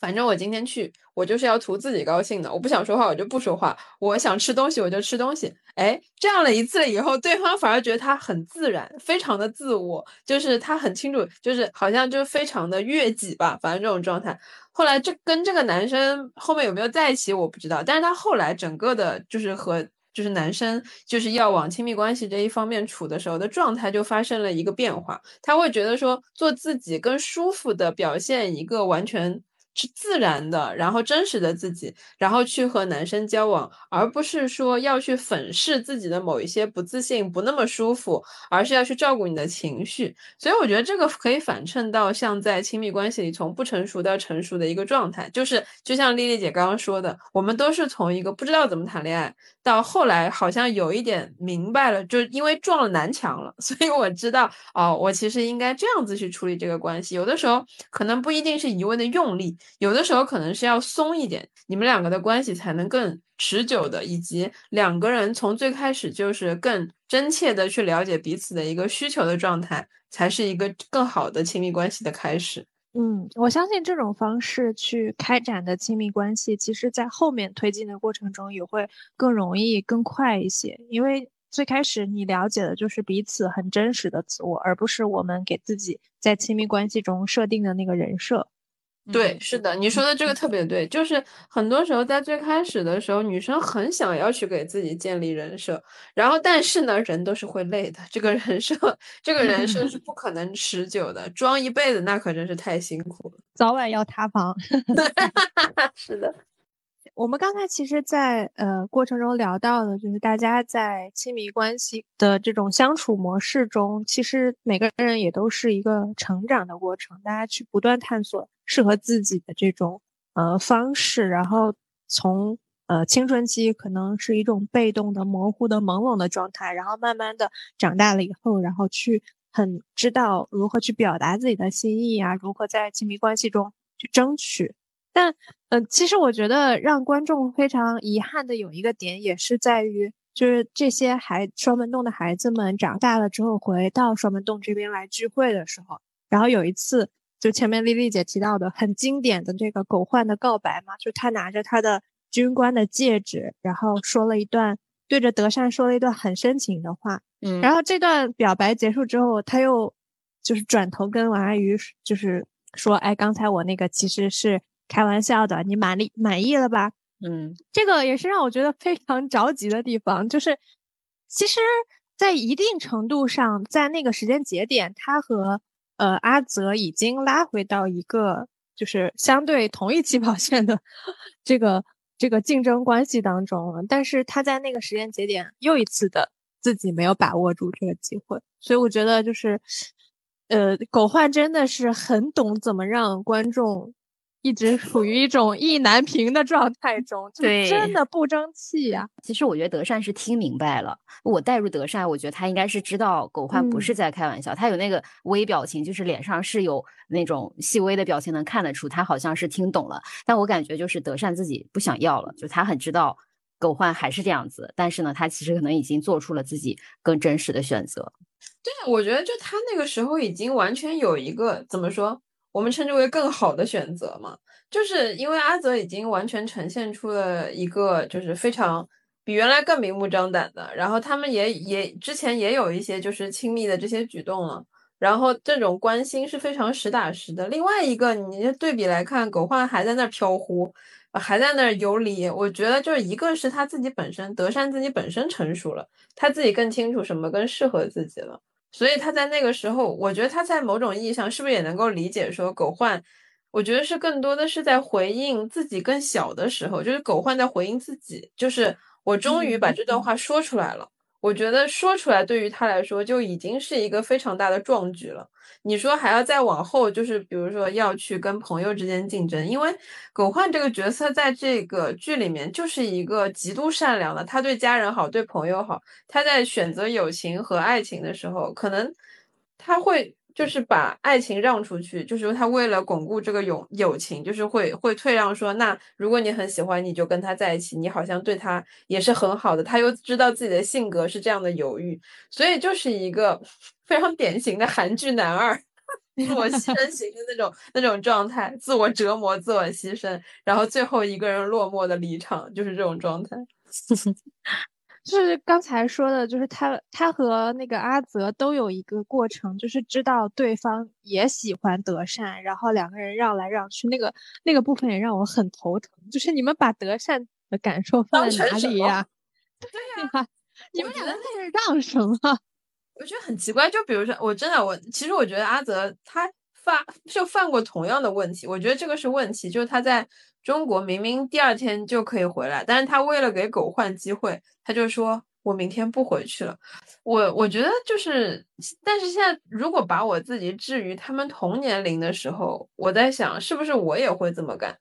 反正我今天去，我就是要图自己高兴的。我不想说话，我就不说话；我想吃东西，我就吃东西。哎，这样了一次了以后，对方反而觉得他很自然，非常的自我，就是他很清楚，就是好像就是非常的悦己吧。反正这种状态，后来这跟这个男生后面有没有在一起，我不知道。但是他后来整个的，就是和就是男生就是要往亲密关系这一方面处的时候的状态，就发生了一个变化。他会觉得说，做自己更舒服的表现一个完全。是自然的，然后真实的自己，然后去和男生交往，而不是说要去粉饰自己的某一些不自信、不那么舒服，而是要去照顾你的情绪。所以我觉得这个可以反衬到像在亲密关系里从不成熟到成熟的一个状态，就是就像丽丽姐刚刚说的，我们都是从一个不知道怎么谈恋爱，到后来好像有一点明白了，就因为撞了南墙了，所以我知道哦，我其实应该这样子去处理这个关系。有的时候可能不一定是一味的用力。有的时候可能是要松一点，你们两个的关系才能更持久的，以及两个人从最开始就是更真切的去了解彼此的一个需求的状态，才是一个更好的亲密关系的开始。嗯，我相信这种方式去开展的亲密关系，其实在后面推进的过程中也会更容易、更快一些，因为最开始你了解的就是彼此很真实的自我，而不是我们给自己在亲密关系中设定的那个人设。对，是的，你说的这个特别对，就是很多时候在最开始的时候，女生很想要去给自己建立人设，然后但是呢，人都是会累的，这个人设，这个人设是 不可能持久的，装一辈子那可真是太辛苦了，早晚要塌房。是的。我们刚才其实，在呃过程中聊到的，就是大家在亲密关系的这种相处模式中，其实每个人也都是一个成长的过程，大家去不断探索适合自己的这种呃方式，然后从呃青春期可能是一种被动的、模糊的、朦胧的状态，然后慢慢的长大了以后，然后去很知道如何去表达自己的心意啊，如何在亲密关系中去争取。但，呃，其实我觉得让观众非常遗憾的有一个点，也是在于，就是这些孩双门洞的孩子们长大了之后回到双门洞这边来聚会的时候，然后有一次，就前面丽丽姐提到的很经典的这个狗焕的告白嘛，就他拿着他的军官的戒指，然后说了一段对着德善说了一段很深情的话，嗯，然后这段表白结束之后，他又就是转头跟王阿姨就是说，哎，刚才我那个其实是。开玩笑的，你满意满意了吧？嗯，这个也是让我觉得非常着急的地方，就是其实，在一定程度上，在那个时间节点，他和呃阿泽已经拉回到一个就是相对同一起跑线的这个这个竞争关系当中了。但是他在那个时间节点又一次的自己没有把握住这个机会，所以我觉得就是呃狗焕真的是很懂怎么让观众。一直处于一种意难平的状态中，就，真的不争气呀。其实我觉得德善是听明白了，我带入德善，我觉得他应该是知道狗焕不是在开玩笑，他有那个微表情，就是脸上是有那种细微的表情，能看得出他好像是听懂了。但我感觉就是德善自己不想要了，就他很知道狗焕还是这样子，但是呢，他其实可能已经做出了自己更真实的选择。对，我觉得就他那个时候已经完全有一个怎么说？我们称之为更好的选择嘛，就是因为阿泽已经完全呈现出了一个就是非常比原来更明目张胆的，然后他们也也之前也有一些就是亲密的这些举动了，然后这种关心是非常实打实的。另外一个，你对比来看，狗焕还在那儿飘忽，还在那儿游离，我觉得就是一个是他自己本身德善自己本身成熟了，他自己更清楚什么更适合自己了。所以他在那个时候，我觉得他在某种意义上是不是也能够理解说狗焕？我觉得是更多的是在回应自己更小的时候，就是狗焕在回应自己，就是我终于把这段话说出来了。我觉得说出来对于他来说就已经是一个非常大的壮举了。你说还要再往后，就是比如说要去跟朋友之间竞争，因为狗焕这个角色在这个剧里面就是一个极度善良的，他对家人好，对朋友好。他在选择友情和爱情的时候，可能他会。就是把爱情让出去，就是他为了巩固这个友友情，就是会会退让，说那如果你很喜欢，你就跟他在一起，你好像对他也是很好的。他又知道自己的性格是这样的犹豫，所以就是一个 非常典型的韩剧男二，自我牺牲型的那种那种状态，自我折磨，自我牺牲，然后最后一个人落寞的离场，就是这种状态。就是刚才说的，就是他他和那个阿泽都有一个过程，就是知道对方也喜欢德善，然后两个人让来让去，那个那个部分也让我很头疼。就是你们把德善的感受放在哪里呀？对呀，你们两个在这让什么？我觉得很奇怪。就比如说，我真的我其实我觉得阿泽他发就犯过同样的问题，我觉得这个是问题，就是他在中国明明第二天就可以回来，但是他为了给狗换机会，他就说我明天不回去了。我我觉得就是，但是现在如果把我自己置于他们同年龄的时候，我在想是不是我也会这么干，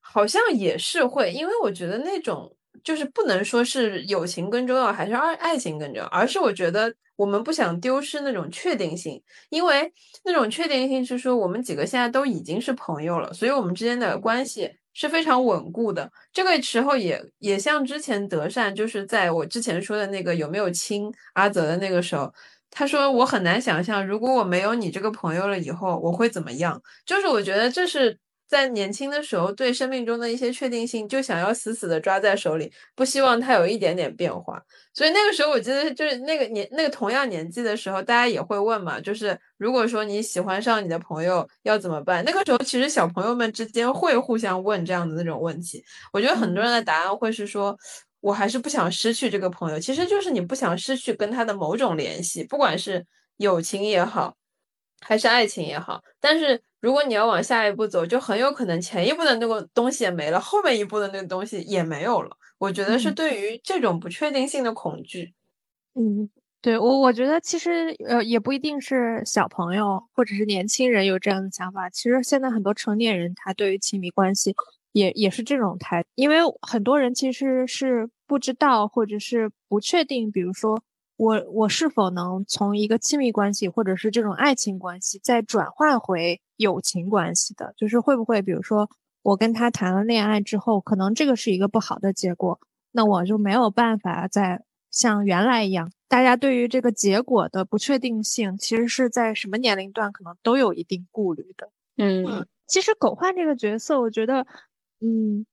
好像也是会，因为我觉得那种。就是不能说是友情更重要还是爱爱情更重要，而是我觉得我们不想丢失那种确定性，因为那种确定性是说我们几个现在都已经是朋友了，所以我们之间的关系是非常稳固的。这个时候也也像之前德善就是在我之前说的那个有没有亲阿泽的那个时候，他说我很难想象如果我没有你这个朋友了以后我会怎么样，就是我觉得这是。在年轻的时候，对生命中的一些确定性就想要死死的抓在手里，不希望它有一点点变化。所以那个时候，我记得就是那个年那个同样年纪的时候，大家也会问嘛，就是如果说你喜欢上你的朋友要怎么办？那个时候其实小朋友们之间会互相问这样的那种问题。我觉得很多人的答案会是说，我还是不想失去这个朋友。其实就是你不想失去跟他的某种联系，不管是友情也好，还是爱情也好，但是。如果你要往下一步走，就很有可能前一步的那个东西也没了，后面一步的那个东西也没有了。我觉得是对于这种不确定性的恐惧。嗯，对我，我觉得其实呃也不一定是小朋友或者是年轻人有这样的想法。其实现在很多成年人他对于亲密关系也也是这种态，因为很多人其实是不知道或者是不确定，比如说。我我是否能从一个亲密关系或者是这种爱情关系再转换回友情关系的？就是会不会，比如说我跟他谈了恋爱之后，可能这个是一个不好的结果，那我就没有办法再像原来一样。大家对于这个结果的不确定性，其实是在什么年龄段可能都有一定顾虑的。嗯，其实狗焕这个角色，我觉得，嗯。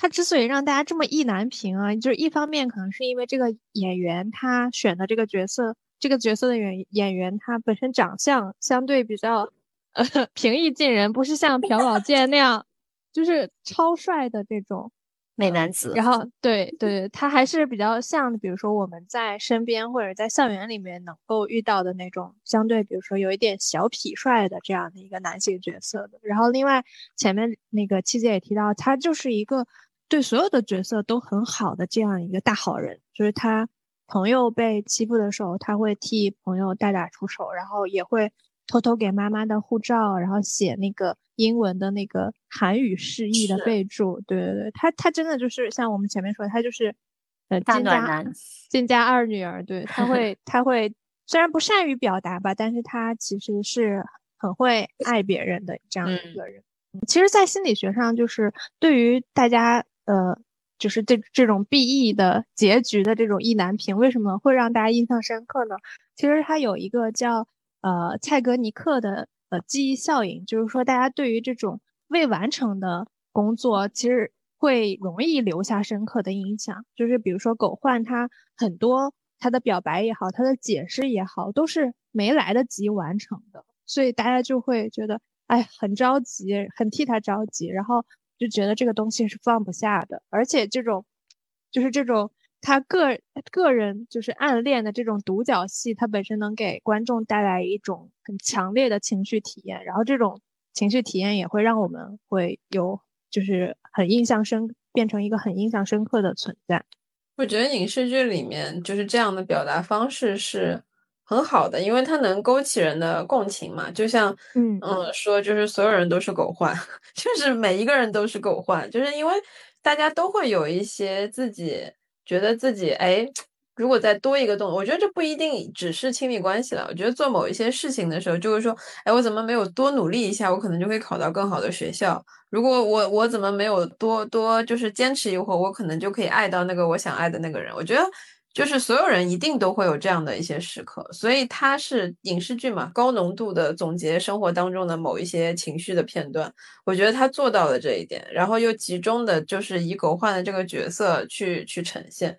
他之所以让大家这么意难平啊，就是一方面可能是因为这个演员他选的这个角色，这个角色的演演员他本身长相相对比较呃 平易近人，不是像朴宝剑那样就是超帅的这种 美男子。然后对对，他还是比较像，比如说我们在身边或者在校园里面能够遇到的那种相对，比如说有一点小痞帅的这样的一个男性角色的。然后另外前面那个七姐也提到，他就是一个。对所有的角色都很好的这样一个大好人，就是他朋友被欺负的时候，他会替朋友大打出手，然后也会偷偷给妈妈的护照，然后写那个英文的那个韩语释义的备注。对对对，他他真的就是像我们前面说，他就是呃大暖男，金家二女儿。对他会 他会虽然不善于表达吧，但是他其实是很会爱别人的这样一个人。其实，在心理学上，就是对于大家。呃，就是这这种 B E 的结局的这种意难平，为什么会让大家印象深刻呢？其实它有一个叫呃蔡格尼克的呃记忆效应，就是说大家对于这种未完成的工作，其实会容易留下深刻的印象。就是比如说狗焕，他很多他的表白也好，他的解释也好，都是没来得及完成的，所以大家就会觉得哎很着急，很替他着急，然后。就觉得这个东西是放不下的，而且这种，就是这种他个个人就是暗恋的这种独角戏，它本身能给观众带来一种很强烈的情绪体验，然后这种情绪体验也会让我们会有就是很印象深，变成一个很印象深刻的存在。我觉得影视剧里面就是这样的表达方式是。很好的，因为它能勾起人的共情嘛，就像，嗯嗯，说就是所有人都是狗焕，就是每一个人都是狗焕，就是因为大家都会有一些自己觉得自己，哎，如果再多一个动作，我觉得这不一定只是亲密关系了。我觉得做某一些事情的时候，就是说，哎，我怎么没有多努力一下，我可能就会考到更好的学校。如果我我怎么没有多多就是坚持一会儿，我可能就可以爱到那个我想爱的那个人。我觉得。就是所有人一定都会有这样的一些时刻，所以它是影视剧嘛，高浓度的总结生活当中的某一些情绪的片段。我觉得他做到了这一点，然后又集中的就是以狗焕的这个角色去去呈现。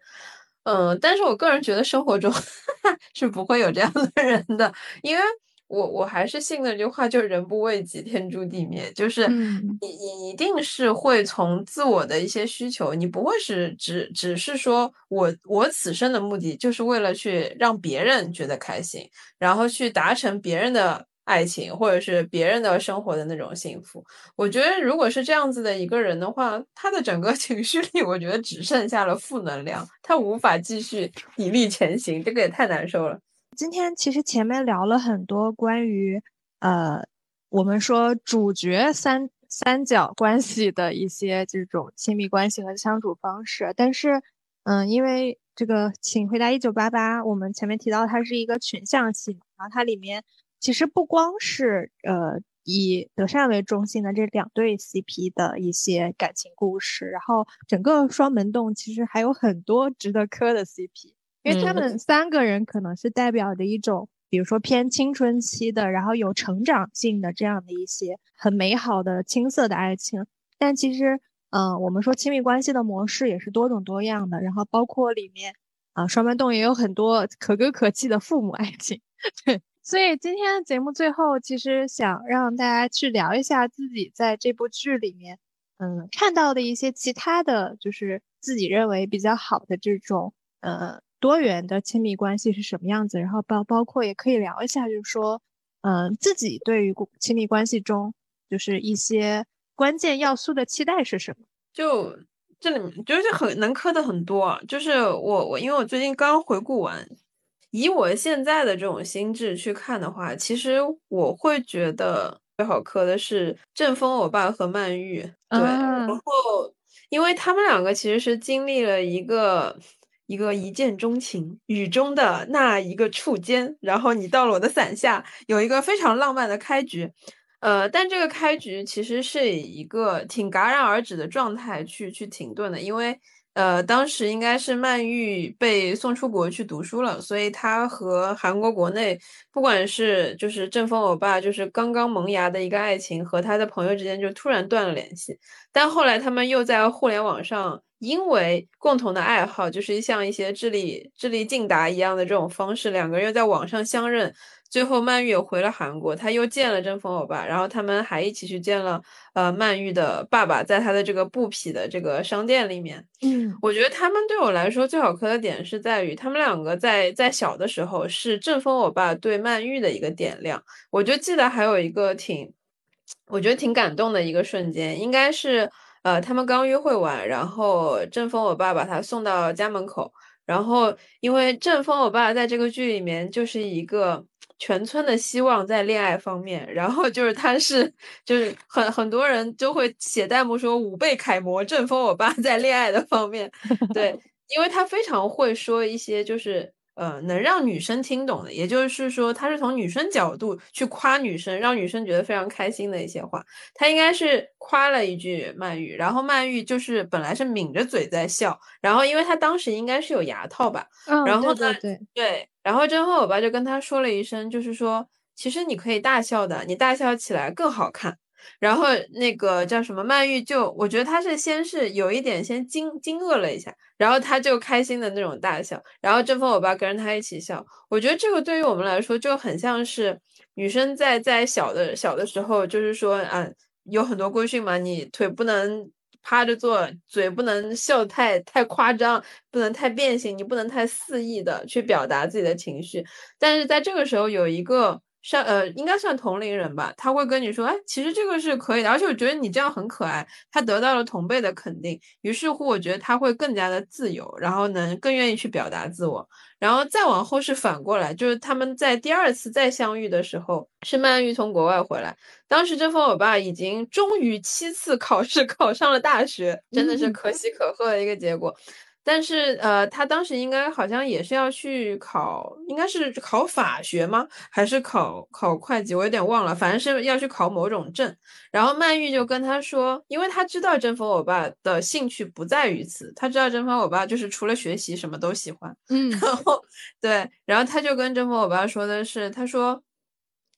嗯，但是我个人觉得生活中 是不会有这样的人的，因为。我我还是信那句话，就是人不为己，天诛地灭。就是你你一定是会从自我的一些需求，你不会是只只是说我我此生的目的就是为了去让别人觉得开心，然后去达成别人的爱情，或者是别人的生活的那种幸福。我觉得，如果是这样子的一个人的话，他的整个 情绪里，我觉得只剩下了负能量，他无法继续砥砺前行，这个也太难受了。今天其实前面聊了很多关于呃，我们说主角三三角关系的一些这种亲密关系和相处方式，但是嗯，因为这个，请回答一九八八，我们前面提到它是一个群像戏，然后它里面其实不光是呃以德善为中心的这两对 CP 的一些感情故事，然后整个双门洞其实还有很多值得磕的 CP。因为他们三个人可能是代表着一种，比如说偏青春期的，然后有成长性的这样的一些很美好的青涩的爱情。但其实，嗯，我们说亲密关系的模式也是多种多样的，然后包括里面啊，双门洞也有很多可歌可泣的父母爱情。对，所以今天节目最后，其实想让大家去聊一下自己在这部剧里面，嗯，看到的一些其他的就是自己认为比较好的这种，呃。多元的亲密关系是什么样子？然后包包括也可以聊一下，就是说，嗯，自己对于亲密关系中就是一些关键要素的期待是什么？就这里面就是很能磕的很多。就是我我因为我最近刚回顾完，以我现在的这种心智去看的话，其实我会觉得最好磕的是郑峰欧巴和曼玉。对，然后因为他们两个其实是经历了一个。一个一见钟情，雨中的那一个触肩，然后你到了我的伞下，有一个非常浪漫的开局，呃，但这个开局其实是以一个挺戛然而止的状态去去停顿的，因为。呃，当时应该是曼玉被送出国去读书了，所以她和韩国国内，不管是就是正风欧巴，就是刚刚萌芽的一个爱情，和他的朋友之间就突然断了联系。但后来他们又在互联网上，因为共同的爱好，就是像一些智力智力竞答一样的这种方式，两个人又在网上相认。最后，曼玉也回了韩国，他又见了真风欧巴，然后他们还一起去见了呃曼玉的爸爸，在他的这个布匹的这个商店里面。嗯，我觉得他们对我来说最好磕的点是在于，他们两个在在小的时候是正风欧巴对曼玉的一个点亮。我就记得还有一个挺，我觉得挺感动的一个瞬间，应该是呃他们刚约会完，然后正峰我爸把他送到家门口，然后因为正峰我爸在这个剧里面就是一个。全村的希望在恋爱方面，然后就是他是就是很很多人就会写弹幕说五倍楷模正峰我爸在恋爱的方面，对，因为他非常会说一些就是。呃，能让女生听懂的，也就是说，他是从女生角度去夸女生，让女生觉得非常开心的一些话。他应该是夸了一句曼玉，然后曼玉就是本来是抿着嘴在笑，然后因为他当时应该是有牙套吧，然后对对对，然后之后我爸就跟他说了一声，就是说，其实你可以大笑的，你大笑起来更好看。然后那个叫什么曼玉，就我觉得他是先是有一点先惊惊愕了一下，然后他就开心的那种大笑，然后正风欧巴跟着他一起笑。我觉得这个对于我们来说就很像是女生在在小的小的时候，就是说啊，有很多规训嘛，你腿不能趴着坐，嘴不能笑太太夸张，不能太变形，你不能太肆意的去表达自己的情绪。但是在这个时候有一个。上呃，应该算同龄人吧，他会跟你说，哎，其实这个是可以的，而且我觉得你这样很可爱，他得到了同辈的肯定，于是乎，我觉得他会更加的自由，然后能更愿意去表达自我，然后再往后是反过来，就是他们在第二次再相遇的时候，是曼玉从国外回来，当时这封欧巴已经终于七次考试 考上了大学，真的是可喜可贺的一个结果。但是，呃，他当时应该好像也是要去考，应该是考法学吗？还是考考会计？我有点忘了，反正是要去考某种证。然后曼玉就跟他说，因为他知道真风欧巴的兴趣不在于此，他知道真风欧巴就是除了学习什么都喜欢。嗯，然后对，然后他就跟真风欧巴说的是，他说，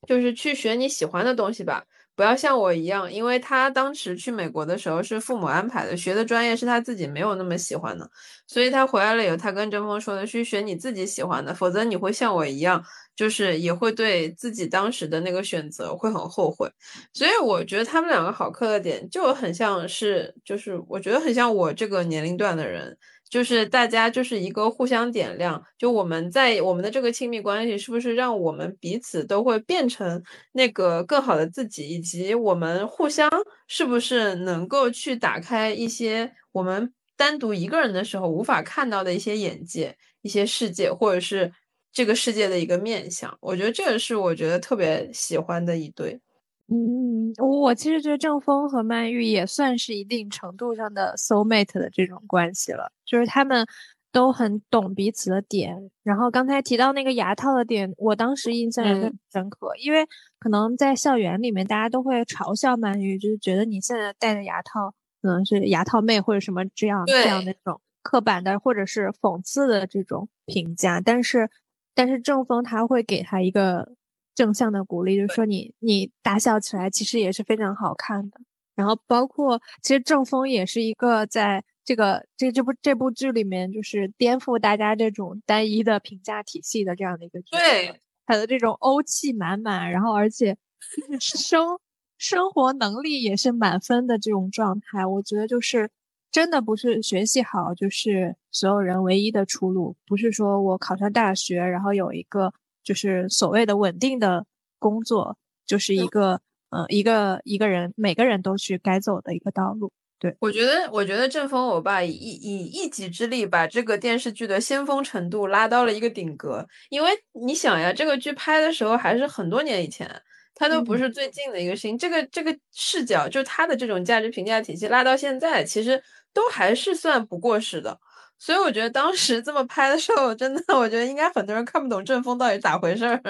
就是去学你喜欢的东西吧。不要像我一样，因为他当时去美国的时候是父母安排的，学的专业是他自己没有那么喜欢的，所以他回来了以后，他跟真风说的去学你自己喜欢的，否则你会像我一样，就是也会对自己当时的那个选择会很后悔。所以我觉得他们两个好磕的点就很像是，就是我觉得很像我这个年龄段的人。就是大家就是一个互相点亮，就我们在我们的这个亲密关系，是不是让我们彼此都会变成那个更好的自己，以及我们互相是不是能够去打开一些我们单独一个人的时候无法看到的一些眼界、一些世界，或者是这个世界的一个面相？我觉得这个是我觉得特别喜欢的一对。嗯，我其实觉得郑峰和曼玉也算是一定程度上的 soul mate 的这种关系了，就是他们都很懂彼此的点。然后刚才提到那个牙套的点，我当时印象也很深刻，因为可能在校园里面，大家都会嘲笑曼玉，就是觉得你现在戴的牙套可能是牙套妹或者什么这样这样的这种刻板的或者是讽刺的这种评价。但是，但是郑峰他会给他一个。正向的鼓励，就是说你你大笑起来其实也是非常好看的。然后包括其实郑峰也是一个在这个这这部这部剧里面就是颠覆大家这种单一的评价体系的这样的一个角色。对，他的这种欧气满满，然后而且生生活能力也是满分的这种状态，我觉得就是真的不是学习好就是所有人唯一的出路，不是说我考上大学然后有一个。就是所谓的稳定的工作，就是一个呃一个一个人每个人都去该走的一个道路。对我觉得，我觉得正风欧巴以以一己之力把这个电视剧的先锋程度拉到了一个顶格。因为你想呀，这个剧拍的时候还是很多年以前，它都不是最近的一个事情。这个这个视角，就他的这种价值评价体系拉到现在，其实都还是算不过时的。所以我觉得当时这么拍的时候，真的，我觉得应该很多人看不懂郑峰到底咋回事儿，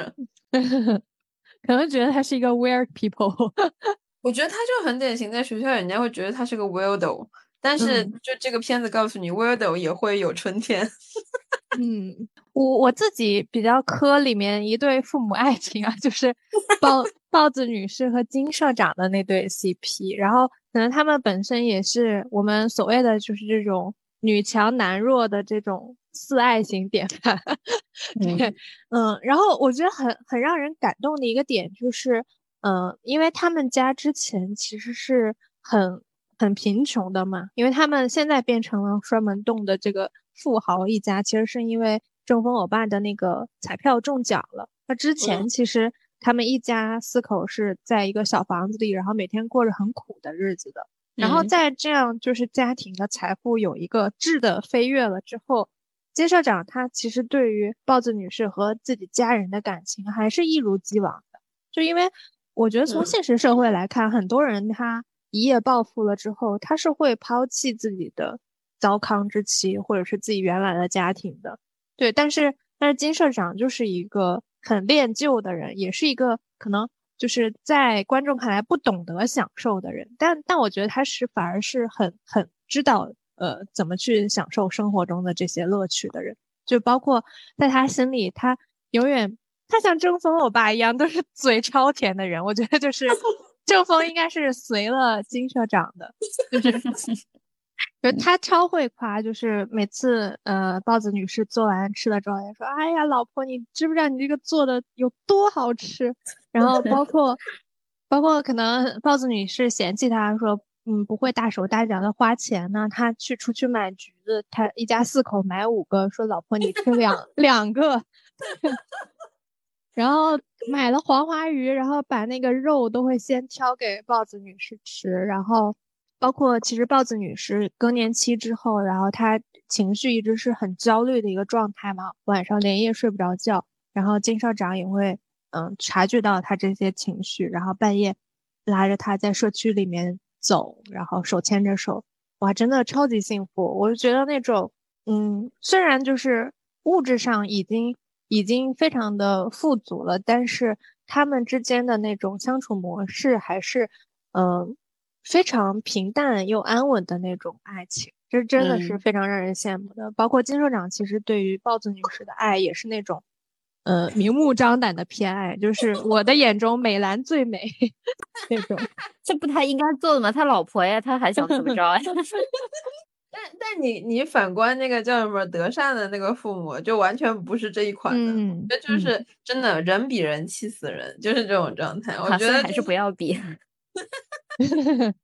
可能觉得他是一个 weird people。我觉得他就很典型，在学校人家会觉得他是个 weirdo，但是就这个片子告诉你，weirdo 也会有春天。嗯，我我自己比较磕里面一对父母爱情啊，就是豹豹子女士和金社长的那对 CP，然后可能他们本身也是我们所谓的就是这种。女强男弱的这种四爱型典范，对，嗯，然后我觉得很很让人感动的一个点就是，嗯，因为他们家之前其实是很很贫穷的嘛，因为他们现在变成了双门洞的这个富豪一家，其实是因为正风欧巴的那个彩票中奖了。那之前其实他们一家四口是在一个小房子里，然后每天过着很苦的日子的。然后在这样就是家庭的财富有一个质的飞跃了之后，金社长他其实对于豹子女士和自己家人的感情还是一如既往的。就因为我觉得从现实社会来看，很多人他一夜暴富了之后，他是会抛弃自己的糟糠之妻或者是自己原来的家庭的。对，但是但是金社长就是一个很恋旧的人，也是一个可能。就是在观众看来不懂得享受的人，但但我觉得他是反而是很很知道呃怎么去享受生活中的这些乐趣的人，就包括在他心里，他永远他像郑峰欧巴一样都是嘴超甜的人，我觉得就是 郑峰应该是随了金社长的，就是。就他超会夸，就是每次呃，豹子女士做完吃的之后，也说：“哎呀，老婆，你知不知道你这个做的有多好吃？”然后包括包括可能豹子女士嫌弃他说：“嗯，不会大手大脚的花钱呢。”他去出去买橘子，他一家四口买五个，说：“老婆，你吃两 两个。”然后买了黄花鱼，然后把那个肉都会先挑给豹子女士吃，然后。包括其实豹子女士更年期之后，然后她情绪一直是很焦虑的一个状态嘛，晚上连夜睡不着觉。然后金社长也会嗯察觉到她这些情绪，然后半夜拉着她在社区里面走，然后手牵着手，哇，真的超级幸福。我就觉得那种嗯，虽然就是物质上已经已经非常的富足了，但是他们之间的那种相处模式还是嗯。非常平淡又安稳的那种爱情，这真的是非常让人羡慕的。包括金社长其实对于豹子女士的爱也是那种，呃，明目张胆的偏爱，就是我的眼中美兰最美 那种。这不他应该做的吗？他老婆呀，他还想怎么着呀？但但但你你反观那个叫什么德善的那个父母，就完全不是这一款的，嗯，这就是真的人比人气死人，就是这种状态。我觉得还是不要比。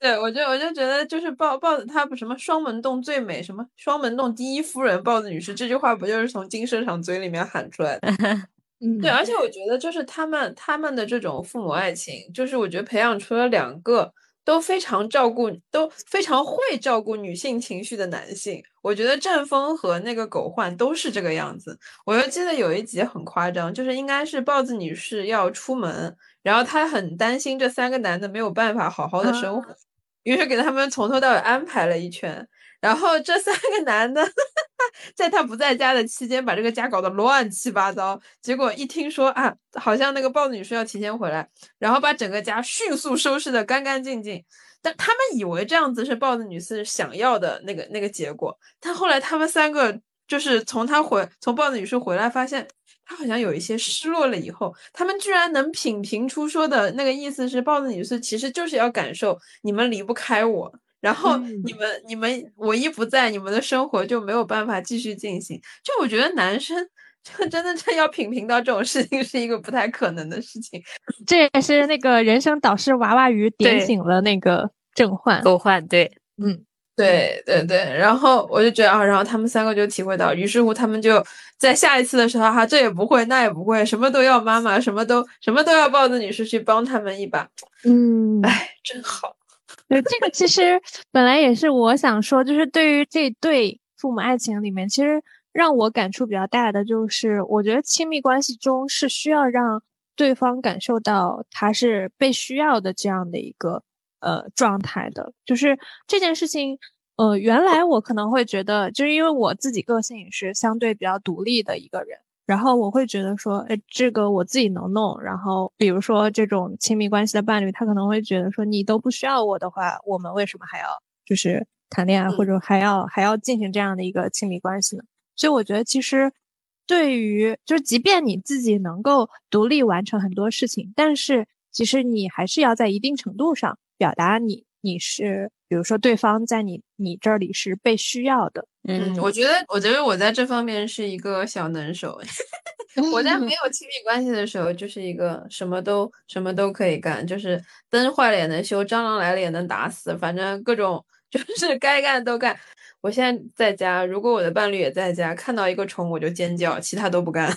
对，我就我就觉得就是豹豹子他不什么双门洞最美，什么双门洞第一夫人豹子女士这句话不就是从金社长嘴里面喊出来的？嗯，对，而且我觉得就是他们他们的这种父母爱情，就是我觉得培养出了两个都非常照顾、都非常会照顾女性情绪的男性。我觉得郑峰和那个狗焕都是这个样子。我就记得有一集很夸张，就是应该是豹子女士要出门，然后她很担心这三个男的没有办法好好的生活。于是给他们从头到尾安排了一圈，然后这三个男的 在他不在家的期间，把这个家搞得乱七八糟。结果一听说啊，好像那个豹子女士要提前回来，然后把整个家迅速收拾的干干净净。但他们以为这样子是豹子女士想要的那个那个结果，但后来他们三个就是从他回从豹子女士回来，发现。他好像有一些失落了，以后他们居然能品评出说的那个意思是，豹子女士其实就是要感受你们离不开我，然后你们你们我一不在，你们的生活就没有办法继续进行。就我觉得男生就真的真要品评到这种事情是一个不太可能的事情。这也是那个人生导师娃娃鱼点醒了那个郑焕狗焕，对，嗯。对对对，然后我就觉得啊，然后他们三个就体会到，于是乎他们就在下一次的时候，哈，这也不会，那也不会，什么都要妈妈，什么都什么都要豹子女士去帮他们一把。嗯，哎，真好。对，这个其实本来也是我想说，就是对于这对父母爱情里面，其实让我感触比较大的就是，我觉得亲密关系中是需要让对方感受到他是被需要的这样的一个。呃，状态的，就是这件事情，呃，原来我可能会觉得，就是因为我自己个性也是相对比较独立的一个人，然后我会觉得说，哎，这个我自己能弄。然后，比如说这种亲密关系的伴侣，他可能会觉得说，你都不需要我的话，我们为什么还要就是谈恋爱，或者还要还要进行这样的一个亲密关系呢？所以我觉得，其实对于就是，即便你自己能够独立完成很多事情，但是其实你还是要在一定程度上。表达你你是，比如说对方在你你这里是被需要的，嗯，我觉得我觉得我在这方面是一个小能手，我在没 有亲密关系的时候就是一个什么都什么都可以干，就是灯坏了也能修，蟑螂来了也能打死，反正各种 就是该干都干。我现在在家，如果我的伴侣也在家，看到一个虫我就尖叫，其他都不干。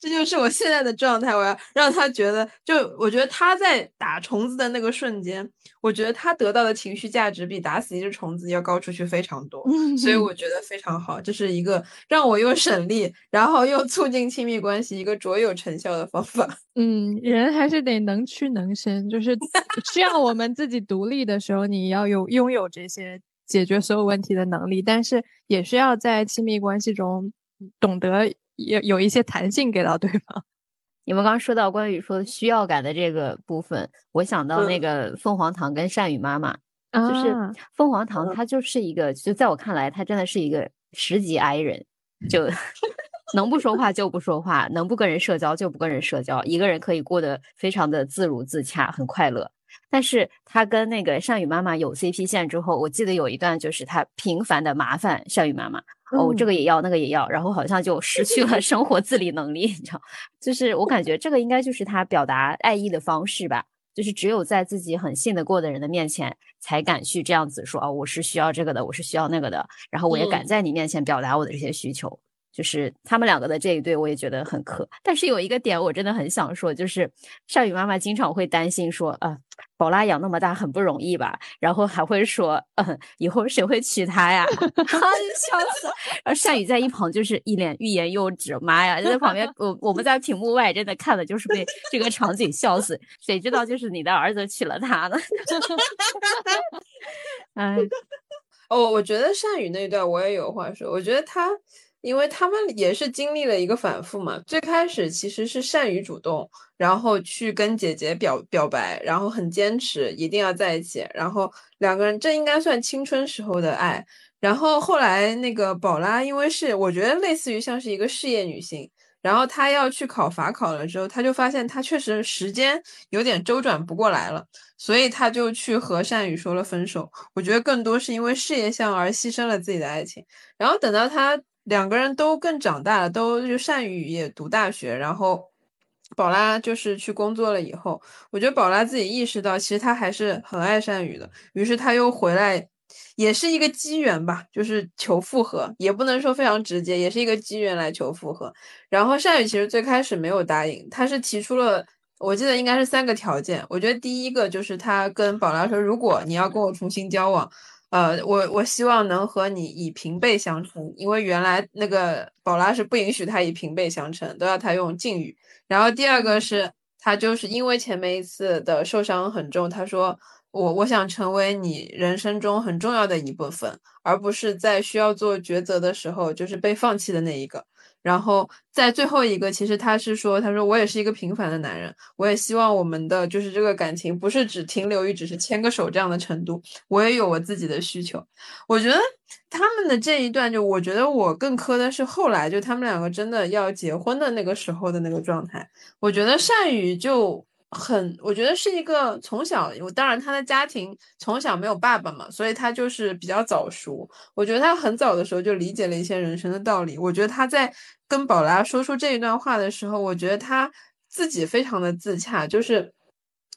这就是我现在的状态，我要让他觉得，就我觉得他在打虫子的那个瞬间，我觉得他得到的情绪价值比打死一只虫子要高出去非常多，所以我觉得非常好，这是一个让我又省力，然后又促进亲密关系一个卓有成效的方法。嗯，人还是得能屈能伸，就是 需要我们自己独立的时候，你要有拥有这些解决所有问题的能力，但是也需要在亲密关系中懂得。有有一些弹性给到对方。你们刚刚说到关于说需要感的这个部分，我想到那个凤凰堂跟善宇妈妈，就是凤凰堂，他就是一个，就在我看来，他真的是一个十级 I 人，就 能不说话就不说话，能不跟人社交就不跟人社交，一个人可以过得非常的自如自洽，很快乐。但是他跟那个善宇妈妈有 CP 线之后，我记得有一段就是他频繁的麻烦善宇妈妈。哦，这个也要，那个也要，然后好像就失去了生活自理能力，你知道？就是我感觉这个应该就是他表达爱意的方式吧，就是只有在自己很信得过的人的面前，才敢去这样子说哦，我是需要这个的，我是需要那个的，然后我也敢在你面前表达我的这些需求。就是他们两个的这一对，我也觉得很可。但是有一个点，我真的很想说，就是少宇妈妈经常会担心说，啊，宝拉养那么大很不容易吧？然后还会说，嗯，以后谁会娶她呀？笑死！然后善宇在一旁就是一脸欲言又止，妈呀，在旁边，我我们在屏幕外真的看的就是被这个场景笑死。谁知道就是你的儿子娶了她呢？哎，哦，我觉得善宇那段我也有话说，我觉得他。因为他们也是经历了一个反复嘛，最开始其实是善于主动，然后去跟姐姐表表白，然后很坚持一定要在一起，然后两个人这应该算青春时候的爱。然后后来那个宝拉，因为是我觉得类似于像是一个事业女性。然后他要去考法考了之后，他就发现他确实时间有点周转不过来了，所以他就去和善宇说了分手。我觉得更多是因为事业向而牺牲了自己的爱情。然后等到他两个人都更长大了，都就善宇也读大学，然后宝拉就是去工作了以后，我觉得宝拉自己意识到，其实他还是很爱善宇的，于是他又回来。也是一个机缘吧，就是求复合，也不能说非常直接，也是一个机缘来求复合。然后善宇其实最开始没有答应，他是提出了，我记得应该是三个条件。我觉得第一个就是他跟宝拉说，如果你要跟我重新交往，呃，我我希望能和你以平辈相称，因为原来那个宝拉是不允许他以平辈相称，都要他用敬语。然后第二个是他就是因为前面一次的受伤很重，他说。我我想成为你人生中很重要的一部分，而不是在需要做抉择的时候就是被放弃的那一个。然后在最后一个，其实他是说，他说我也是一个平凡的男人，我也希望我们的就是这个感情不是只停留于只是牵个手这样的程度，我也有我自己的需求。我觉得他们的这一段，就我觉得我更磕的是后来，就他们两个真的要结婚的那个时候的那个状态。我觉得善宇就。很，我觉得是一个从小，我当然他的家庭从小没有爸爸嘛，所以他就是比较早熟。我觉得他很早的时候就理解了一些人生的道理。我觉得他在跟宝拉说出这一段话的时候，我觉得他自己非常的自洽。就是，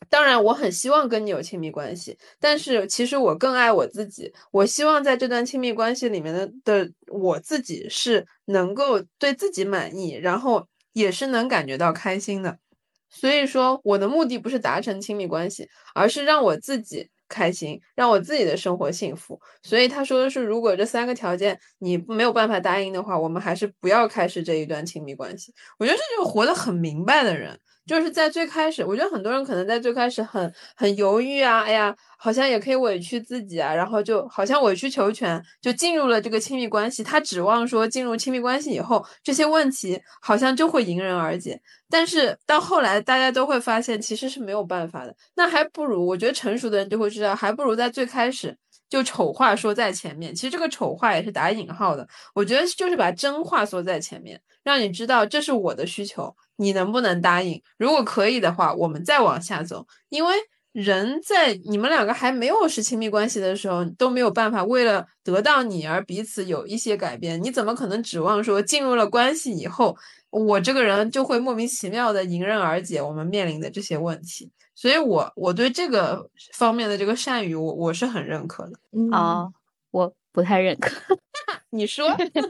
当然我很希望跟你有亲密关系，但是其实我更爱我自己。我希望在这段亲密关系里面的的我自己是能够对自己满意，然后也是能感觉到开心的。所以说，我的目的不是达成亲密关系，而是让我自己开心，让我自己的生活幸福。所以他说的是，如果这三个条件你没有办法答应的话，我们还是不要开始这一段亲密关系。我觉得这就是活得很明白的人。就是在最开始，我觉得很多人可能在最开始很很犹豫啊，哎呀，好像也可以委屈自己啊，然后就好像委曲求全，就进入了这个亲密关系。他指望说进入亲密关系以后，这些问题好像就会迎刃而解。但是到后来，大家都会发现其实是没有办法的。那还不如，我觉得成熟的人就会知道，还不如在最开始就丑话说在前面。其实这个丑话也是打引号的，我觉得就是把真话说在前面，让你知道这是我的需求。你能不能答应？如果可以的话，我们再往下走。因为人在你们两个还没有是亲密关系的时候，都没有办法为了得到你而彼此有一些改变。你怎么可能指望说进入了关系以后，我这个人就会莫名其妙的迎刃而解我们面临的这些问题？所以，我我对这个方面的这个善语，我我是很认可的。啊，我不太认可。你说，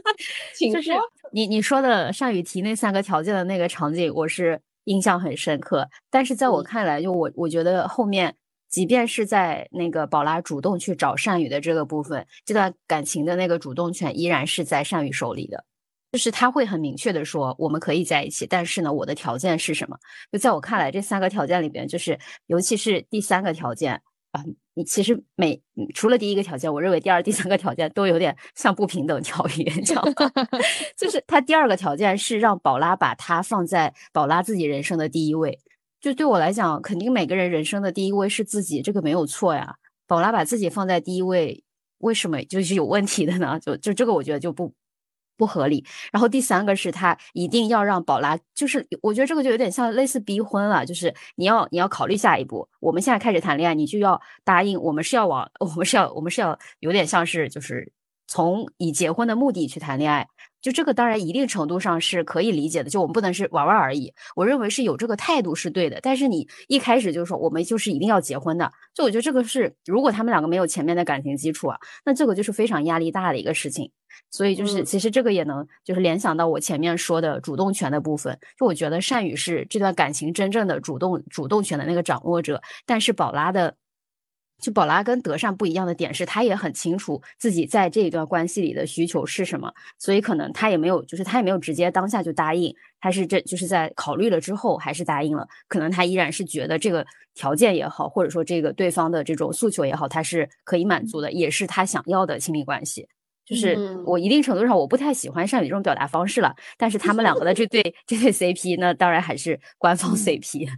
请说。你你说的善宇提那三个条件的那个场景，我是印象很深刻。但是在我看来，就我我觉得后面，即便是在那个宝拉主动去找善宇的这个部分，这段感情的那个主动权依然是在善宇手里的。就是他会很明确的说，我们可以在一起，但是呢，我的条件是什么？就在我看来，这三个条件里边，就是尤其是第三个条件。啊，你其实每除了第一个条件，我认为第二、第三个条件都有点像不平等条约，你知道吗？就是他第二个条件是让宝拉把他放在宝拉自己人生的第一位。就对我来讲，肯定每个人人生的第一位是自己，这个没有错呀。宝拉把自己放在第一位，为什么就是有问题的呢？就就这个，我觉得就不。不合理。然后第三个是他一定要让宝拉，就是我觉得这个就有点像类似逼婚了，就是你要你要考虑下一步。我们现在开始谈恋爱，你就要答应，我们是要往，我们是要，我们是要有点像是就是从以结婚的目的去谈恋爱。就这个当然一定程度上是可以理解的，就我们不能是玩玩而已。我认为是有这个态度是对的。但是你一开始就说我们就是一定要结婚的，就我觉得这个是如果他们两个没有前面的感情基础啊，那这个就是非常压力大的一个事情。所以就是，其实这个也能就是联想到我前面说的主动权的部分。就我觉得善宇是这段感情真正的主动主动权的那个掌握者，但是宝拉的，就宝拉跟德善不一样的点是，他也很清楚自己在这一段关系里的需求是什么，所以可能他也没有，就是他也没有直接当下就答应，他是这就是在考虑了之后还是答应了。可能他依然是觉得这个条件也好，或者说这个对方的这种诉求也好，他是可以满足的，也是他想要的亲密关系。就是我一定程度上我不太喜欢善宇这种表达方式了，但是他们两个的这对 这对 CP，那当然还是官方 CP。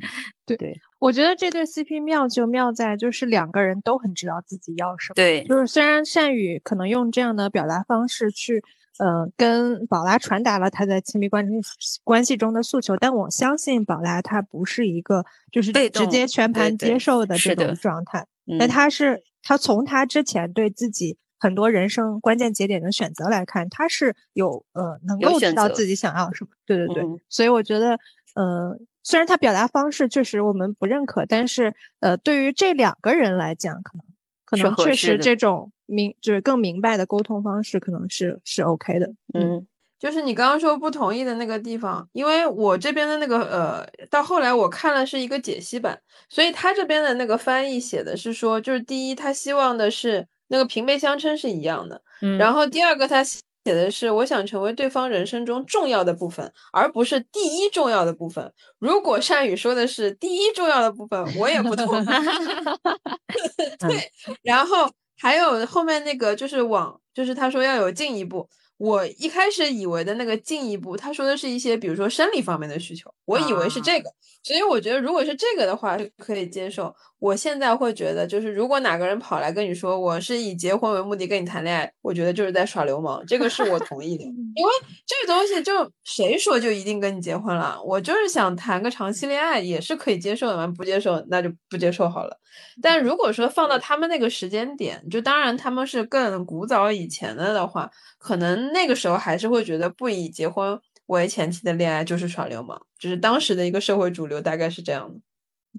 对对，我觉得这对 CP 妙就妙在就是两个人都很知道自己要什么。对，就是虽然善宇可能用这样的表达方式去呃，跟宝拉传达了他在亲密关系关系中的诉求，但我相信宝拉他不是一个就是直接全盘接受的这种状态，那他是他从他之前对自己很多人生关键节点的选择来看，他是有呃能够知道自己想要什么，对对对，所以我觉得呃，虽然他表达方式确实我们不认可，但是呃，对于这两个人来讲，可能可能确实这种。明就是更明白的沟通方式，可能是是 OK 的。嗯，就是你刚刚说不同意的那个地方，因为我这边的那个呃，到后来我看了是一个解析版，所以他这边的那个翻译写的是说，就是第一，他希望的是那个平辈相称是一样的，嗯，然后第二个他写的是，我想成为对方人生中重要的部分，而不是第一重要的部分。如果善宇说的是第一重要的部分，我也不同意。对，然后。还有后面那个就是往，就是他说要有进一步。我一开始以为的那个进一步，他说的是一些比如说生理方面的需求，我以为是这个，所以我觉得如果是这个的话是可以接受。我现在会觉得，就是如果哪个人跑来跟你说我是以结婚为目的跟你谈恋爱，我觉得就是在耍流氓，这个是我同意的，因为这个东西就谁说就一定跟你结婚了？我就是想谈个长期恋爱也是可以接受的嘛，不接受那就不接受好了。但如果说放到他们那个时间点，就当然他们是更古早以前的的话，可能那个时候还是会觉得不以结婚为前期的恋爱就是耍流氓，就是当时的一个社会主流大概是这样的。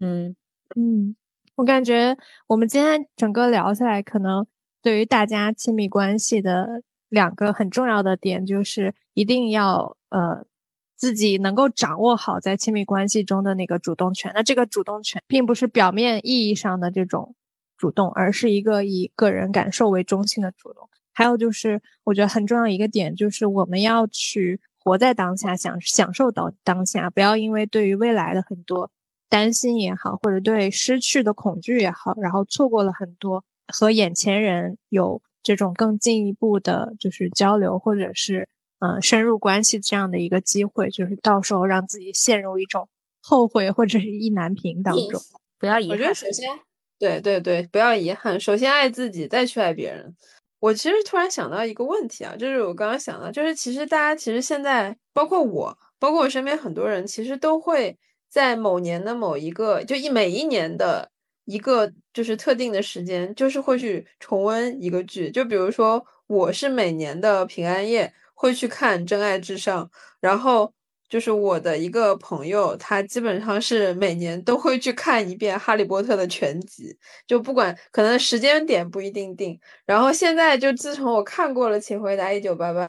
嗯嗯。我感觉我们今天整个聊下来，可能对于大家亲密关系的两个很重要的点，就是一定要呃自己能够掌握好在亲密关系中的那个主动权。那这个主动权并不是表面意义上的这种主动，而是一个以个人感受为中心的主动。还有就是，我觉得很重要一个点就是我们要去活在当下，享享受到当下，不要因为对于未来的很多。担心也好，或者对失去的恐惧也好，然后错过了很多和眼前人有这种更进一步的，就是交流，或者是嗯深入关系这样的一个机会，就是到时候让自己陷入一种后悔或者是意难平当中。不要遗憾。我觉得首先，对对对，不要遗憾。首先爱自己，再去爱别人。我其实突然想到一个问题啊，就是我刚刚想到，就是其实大家其实现在，包括我，包括我身边很多人，其实都会。在某年的某一个，就一每一年的一个就是特定的时间，就是会去重温一个剧。就比如说，我是每年的平安夜会去看《真爱至上》，然后就是我的一个朋友，他基本上是每年都会去看一遍《哈利波特》的全集，就不管可能时间点不一定定。然后现在就自从我看过了《请回答一九八八》。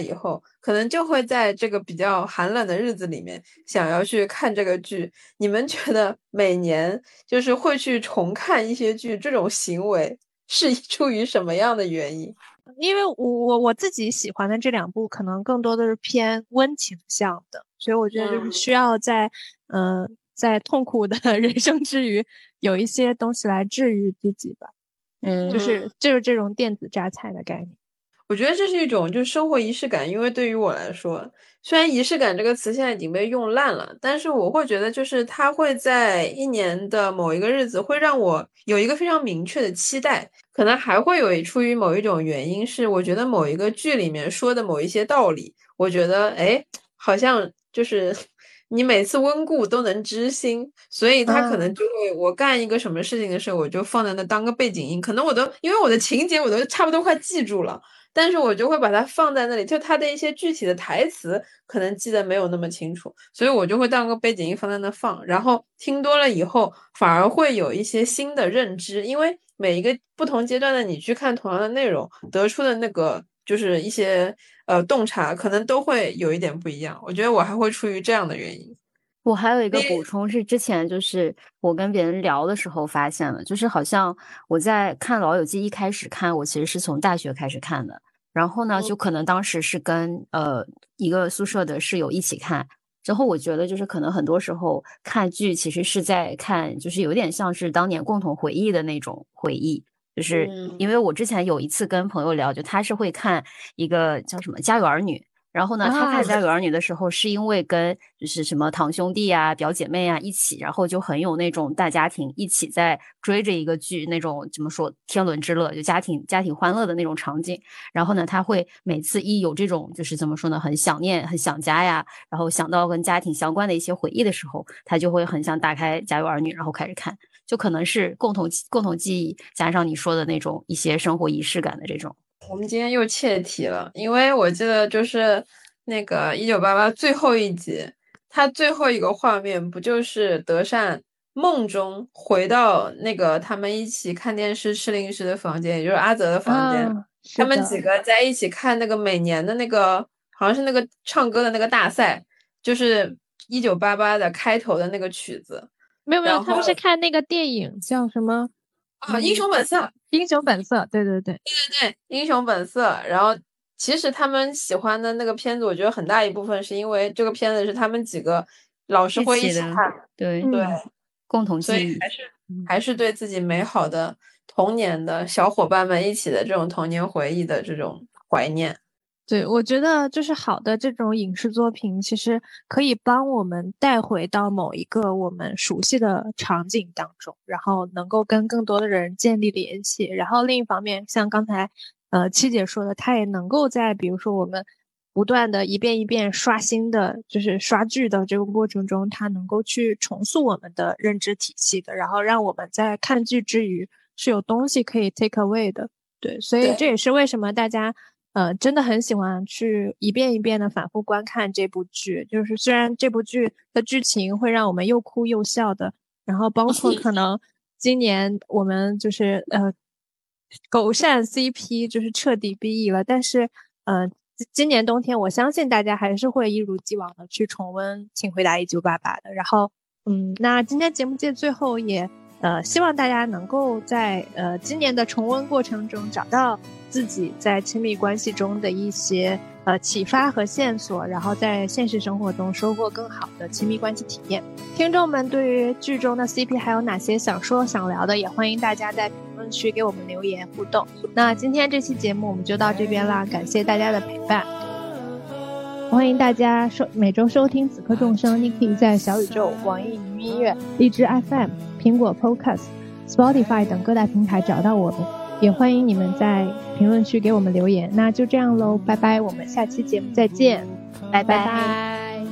以后可能就会在这个比较寒冷的日子里面想要去看这个剧。你们觉得每年就是会去重看一些剧，这种行为是 出于什么样的原因？因为我我我自己喜欢的这两部可能更多的是偏温情向的，所以我觉得就是需要在嗯在痛苦的 人生之余有一些东西来治愈自己吧。嗯，就是就是这种电子榨菜的概念。我觉得这是一种就是生活仪式感，因为对于我来说，虽然仪式感这个词现在已经被用烂了，但是我会觉得就是它会在一年的某一个日子会让我有一个非常明确的期待，可能还会有出于某一种原因，是我觉得某一个剧里面说的某一些道理，我觉得哎，好像就是 你每次温故都能知新，所以他可能就会我干一个什么事情的时候，我就放在那当个背景音，可能我都因为我的情节我都差不多快记住了。但是我就会把它放在那里，就它的一些具体的台词可能记得没有那么清楚，所以我就会当个背景音放在那放，然后听多了以后，反而会有一些新的认知，因为每一个不同阶段的你去看同样的内容，得出的那个就是一些呃洞察，可能都会有一点不一样。我觉得我还会出于这样的原因。我还有一个补充是，之前就是我跟别人聊的时候发现了，就是好像我在看《老友记》一开始看，我其实是从大学开始看的，然后呢，就可能当时是跟呃一个宿舍的室友一起看，之后我觉得就是可能很多时候看剧其实是在看，就是有点像是当年共同回忆的那种回忆，就是因为我之前有一次跟朋友聊，就他是会看一个叫什么《家有儿女》。然后呢，他看《家有儿女》的时候，是因为跟就是什么堂兄弟啊、表姐妹啊一起，然后就很有那种大家庭一起在追着一个剧，那种怎么说天伦之乐，就家庭家庭欢乐的那种场景。然后呢，他会每次一有这种就是怎么说呢，很想念、很想家呀，然后想到跟家庭相关的一些回忆的时候，他就会很想打开《家有儿女》，然后开始看。就可能是共同共同记忆，加上你说的那种一些生活仪式感的这种。我们今天又切题了，因为我记得就是那个一九八八最后一集，它最后一个画面不就是德善梦中回到那个他们一起看电视吃零食的房间，也就是阿泽的房间，他们几个在一起看那个每年的那个好像是那个唱歌的那个大赛，就是一九八八的开头的那个曲子。没有没有，他们是看那个电影叫什么啊？英雄本色。英雄本色，对对对，对对对，英雄本色。然后，其实他们喜欢的那个片子，我觉得很大一部分是因为这个片子是他们几个老师会一起看，对对，共同记忆，还是还是对自己美好的童年的小伙伴们一起的这种童年回忆的这种怀念。对，我觉得就是好的这种影视作品，其实可以帮我们带回到某一个我们熟悉的场景当中，然后能够跟更多的人建立联系。然后另一方面，像刚才呃七姐说的，她也能够在比如说我们不断的一遍一遍刷新的，就是刷剧的这个过程中，它能够去重塑我们的认知体系的，然后让我们在看剧之余是有东西可以 take away 的。对，所以这也是为什么大家。呃，真的很喜欢去一遍一遍的反复观看这部剧。就是虽然这部剧的剧情会让我们又哭又笑的，然后包括 可能今年我们就是呃狗善 CP 就是彻底 BE 了，但是呃今年冬天我相信大家还是会一如既往的去重温《请回答一九八八》的。然后嗯，那今天节目界最后也呃希望大家能够在呃今年的重温过程中找到。自己在亲密关系中的一些呃启发和线索，然后在现实生活中收获更好的亲密关系体验。听众们对于剧中的 CP 还有哪些想说想聊的，也欢迎大家在评论区给我们留言互动。那今天这期节目我们就到这边啦，感谢大家的陪伴。欢迎大家收每周收听此刻众生，你可以在小宇宙、网易云音乐、荔枝 FM、苹果 Podcast、Spotify 等各大平台找到我们。也欢迎你们在评论区给我们留言，那就这样喽，拜拜，我们下期节目再见，拜拜。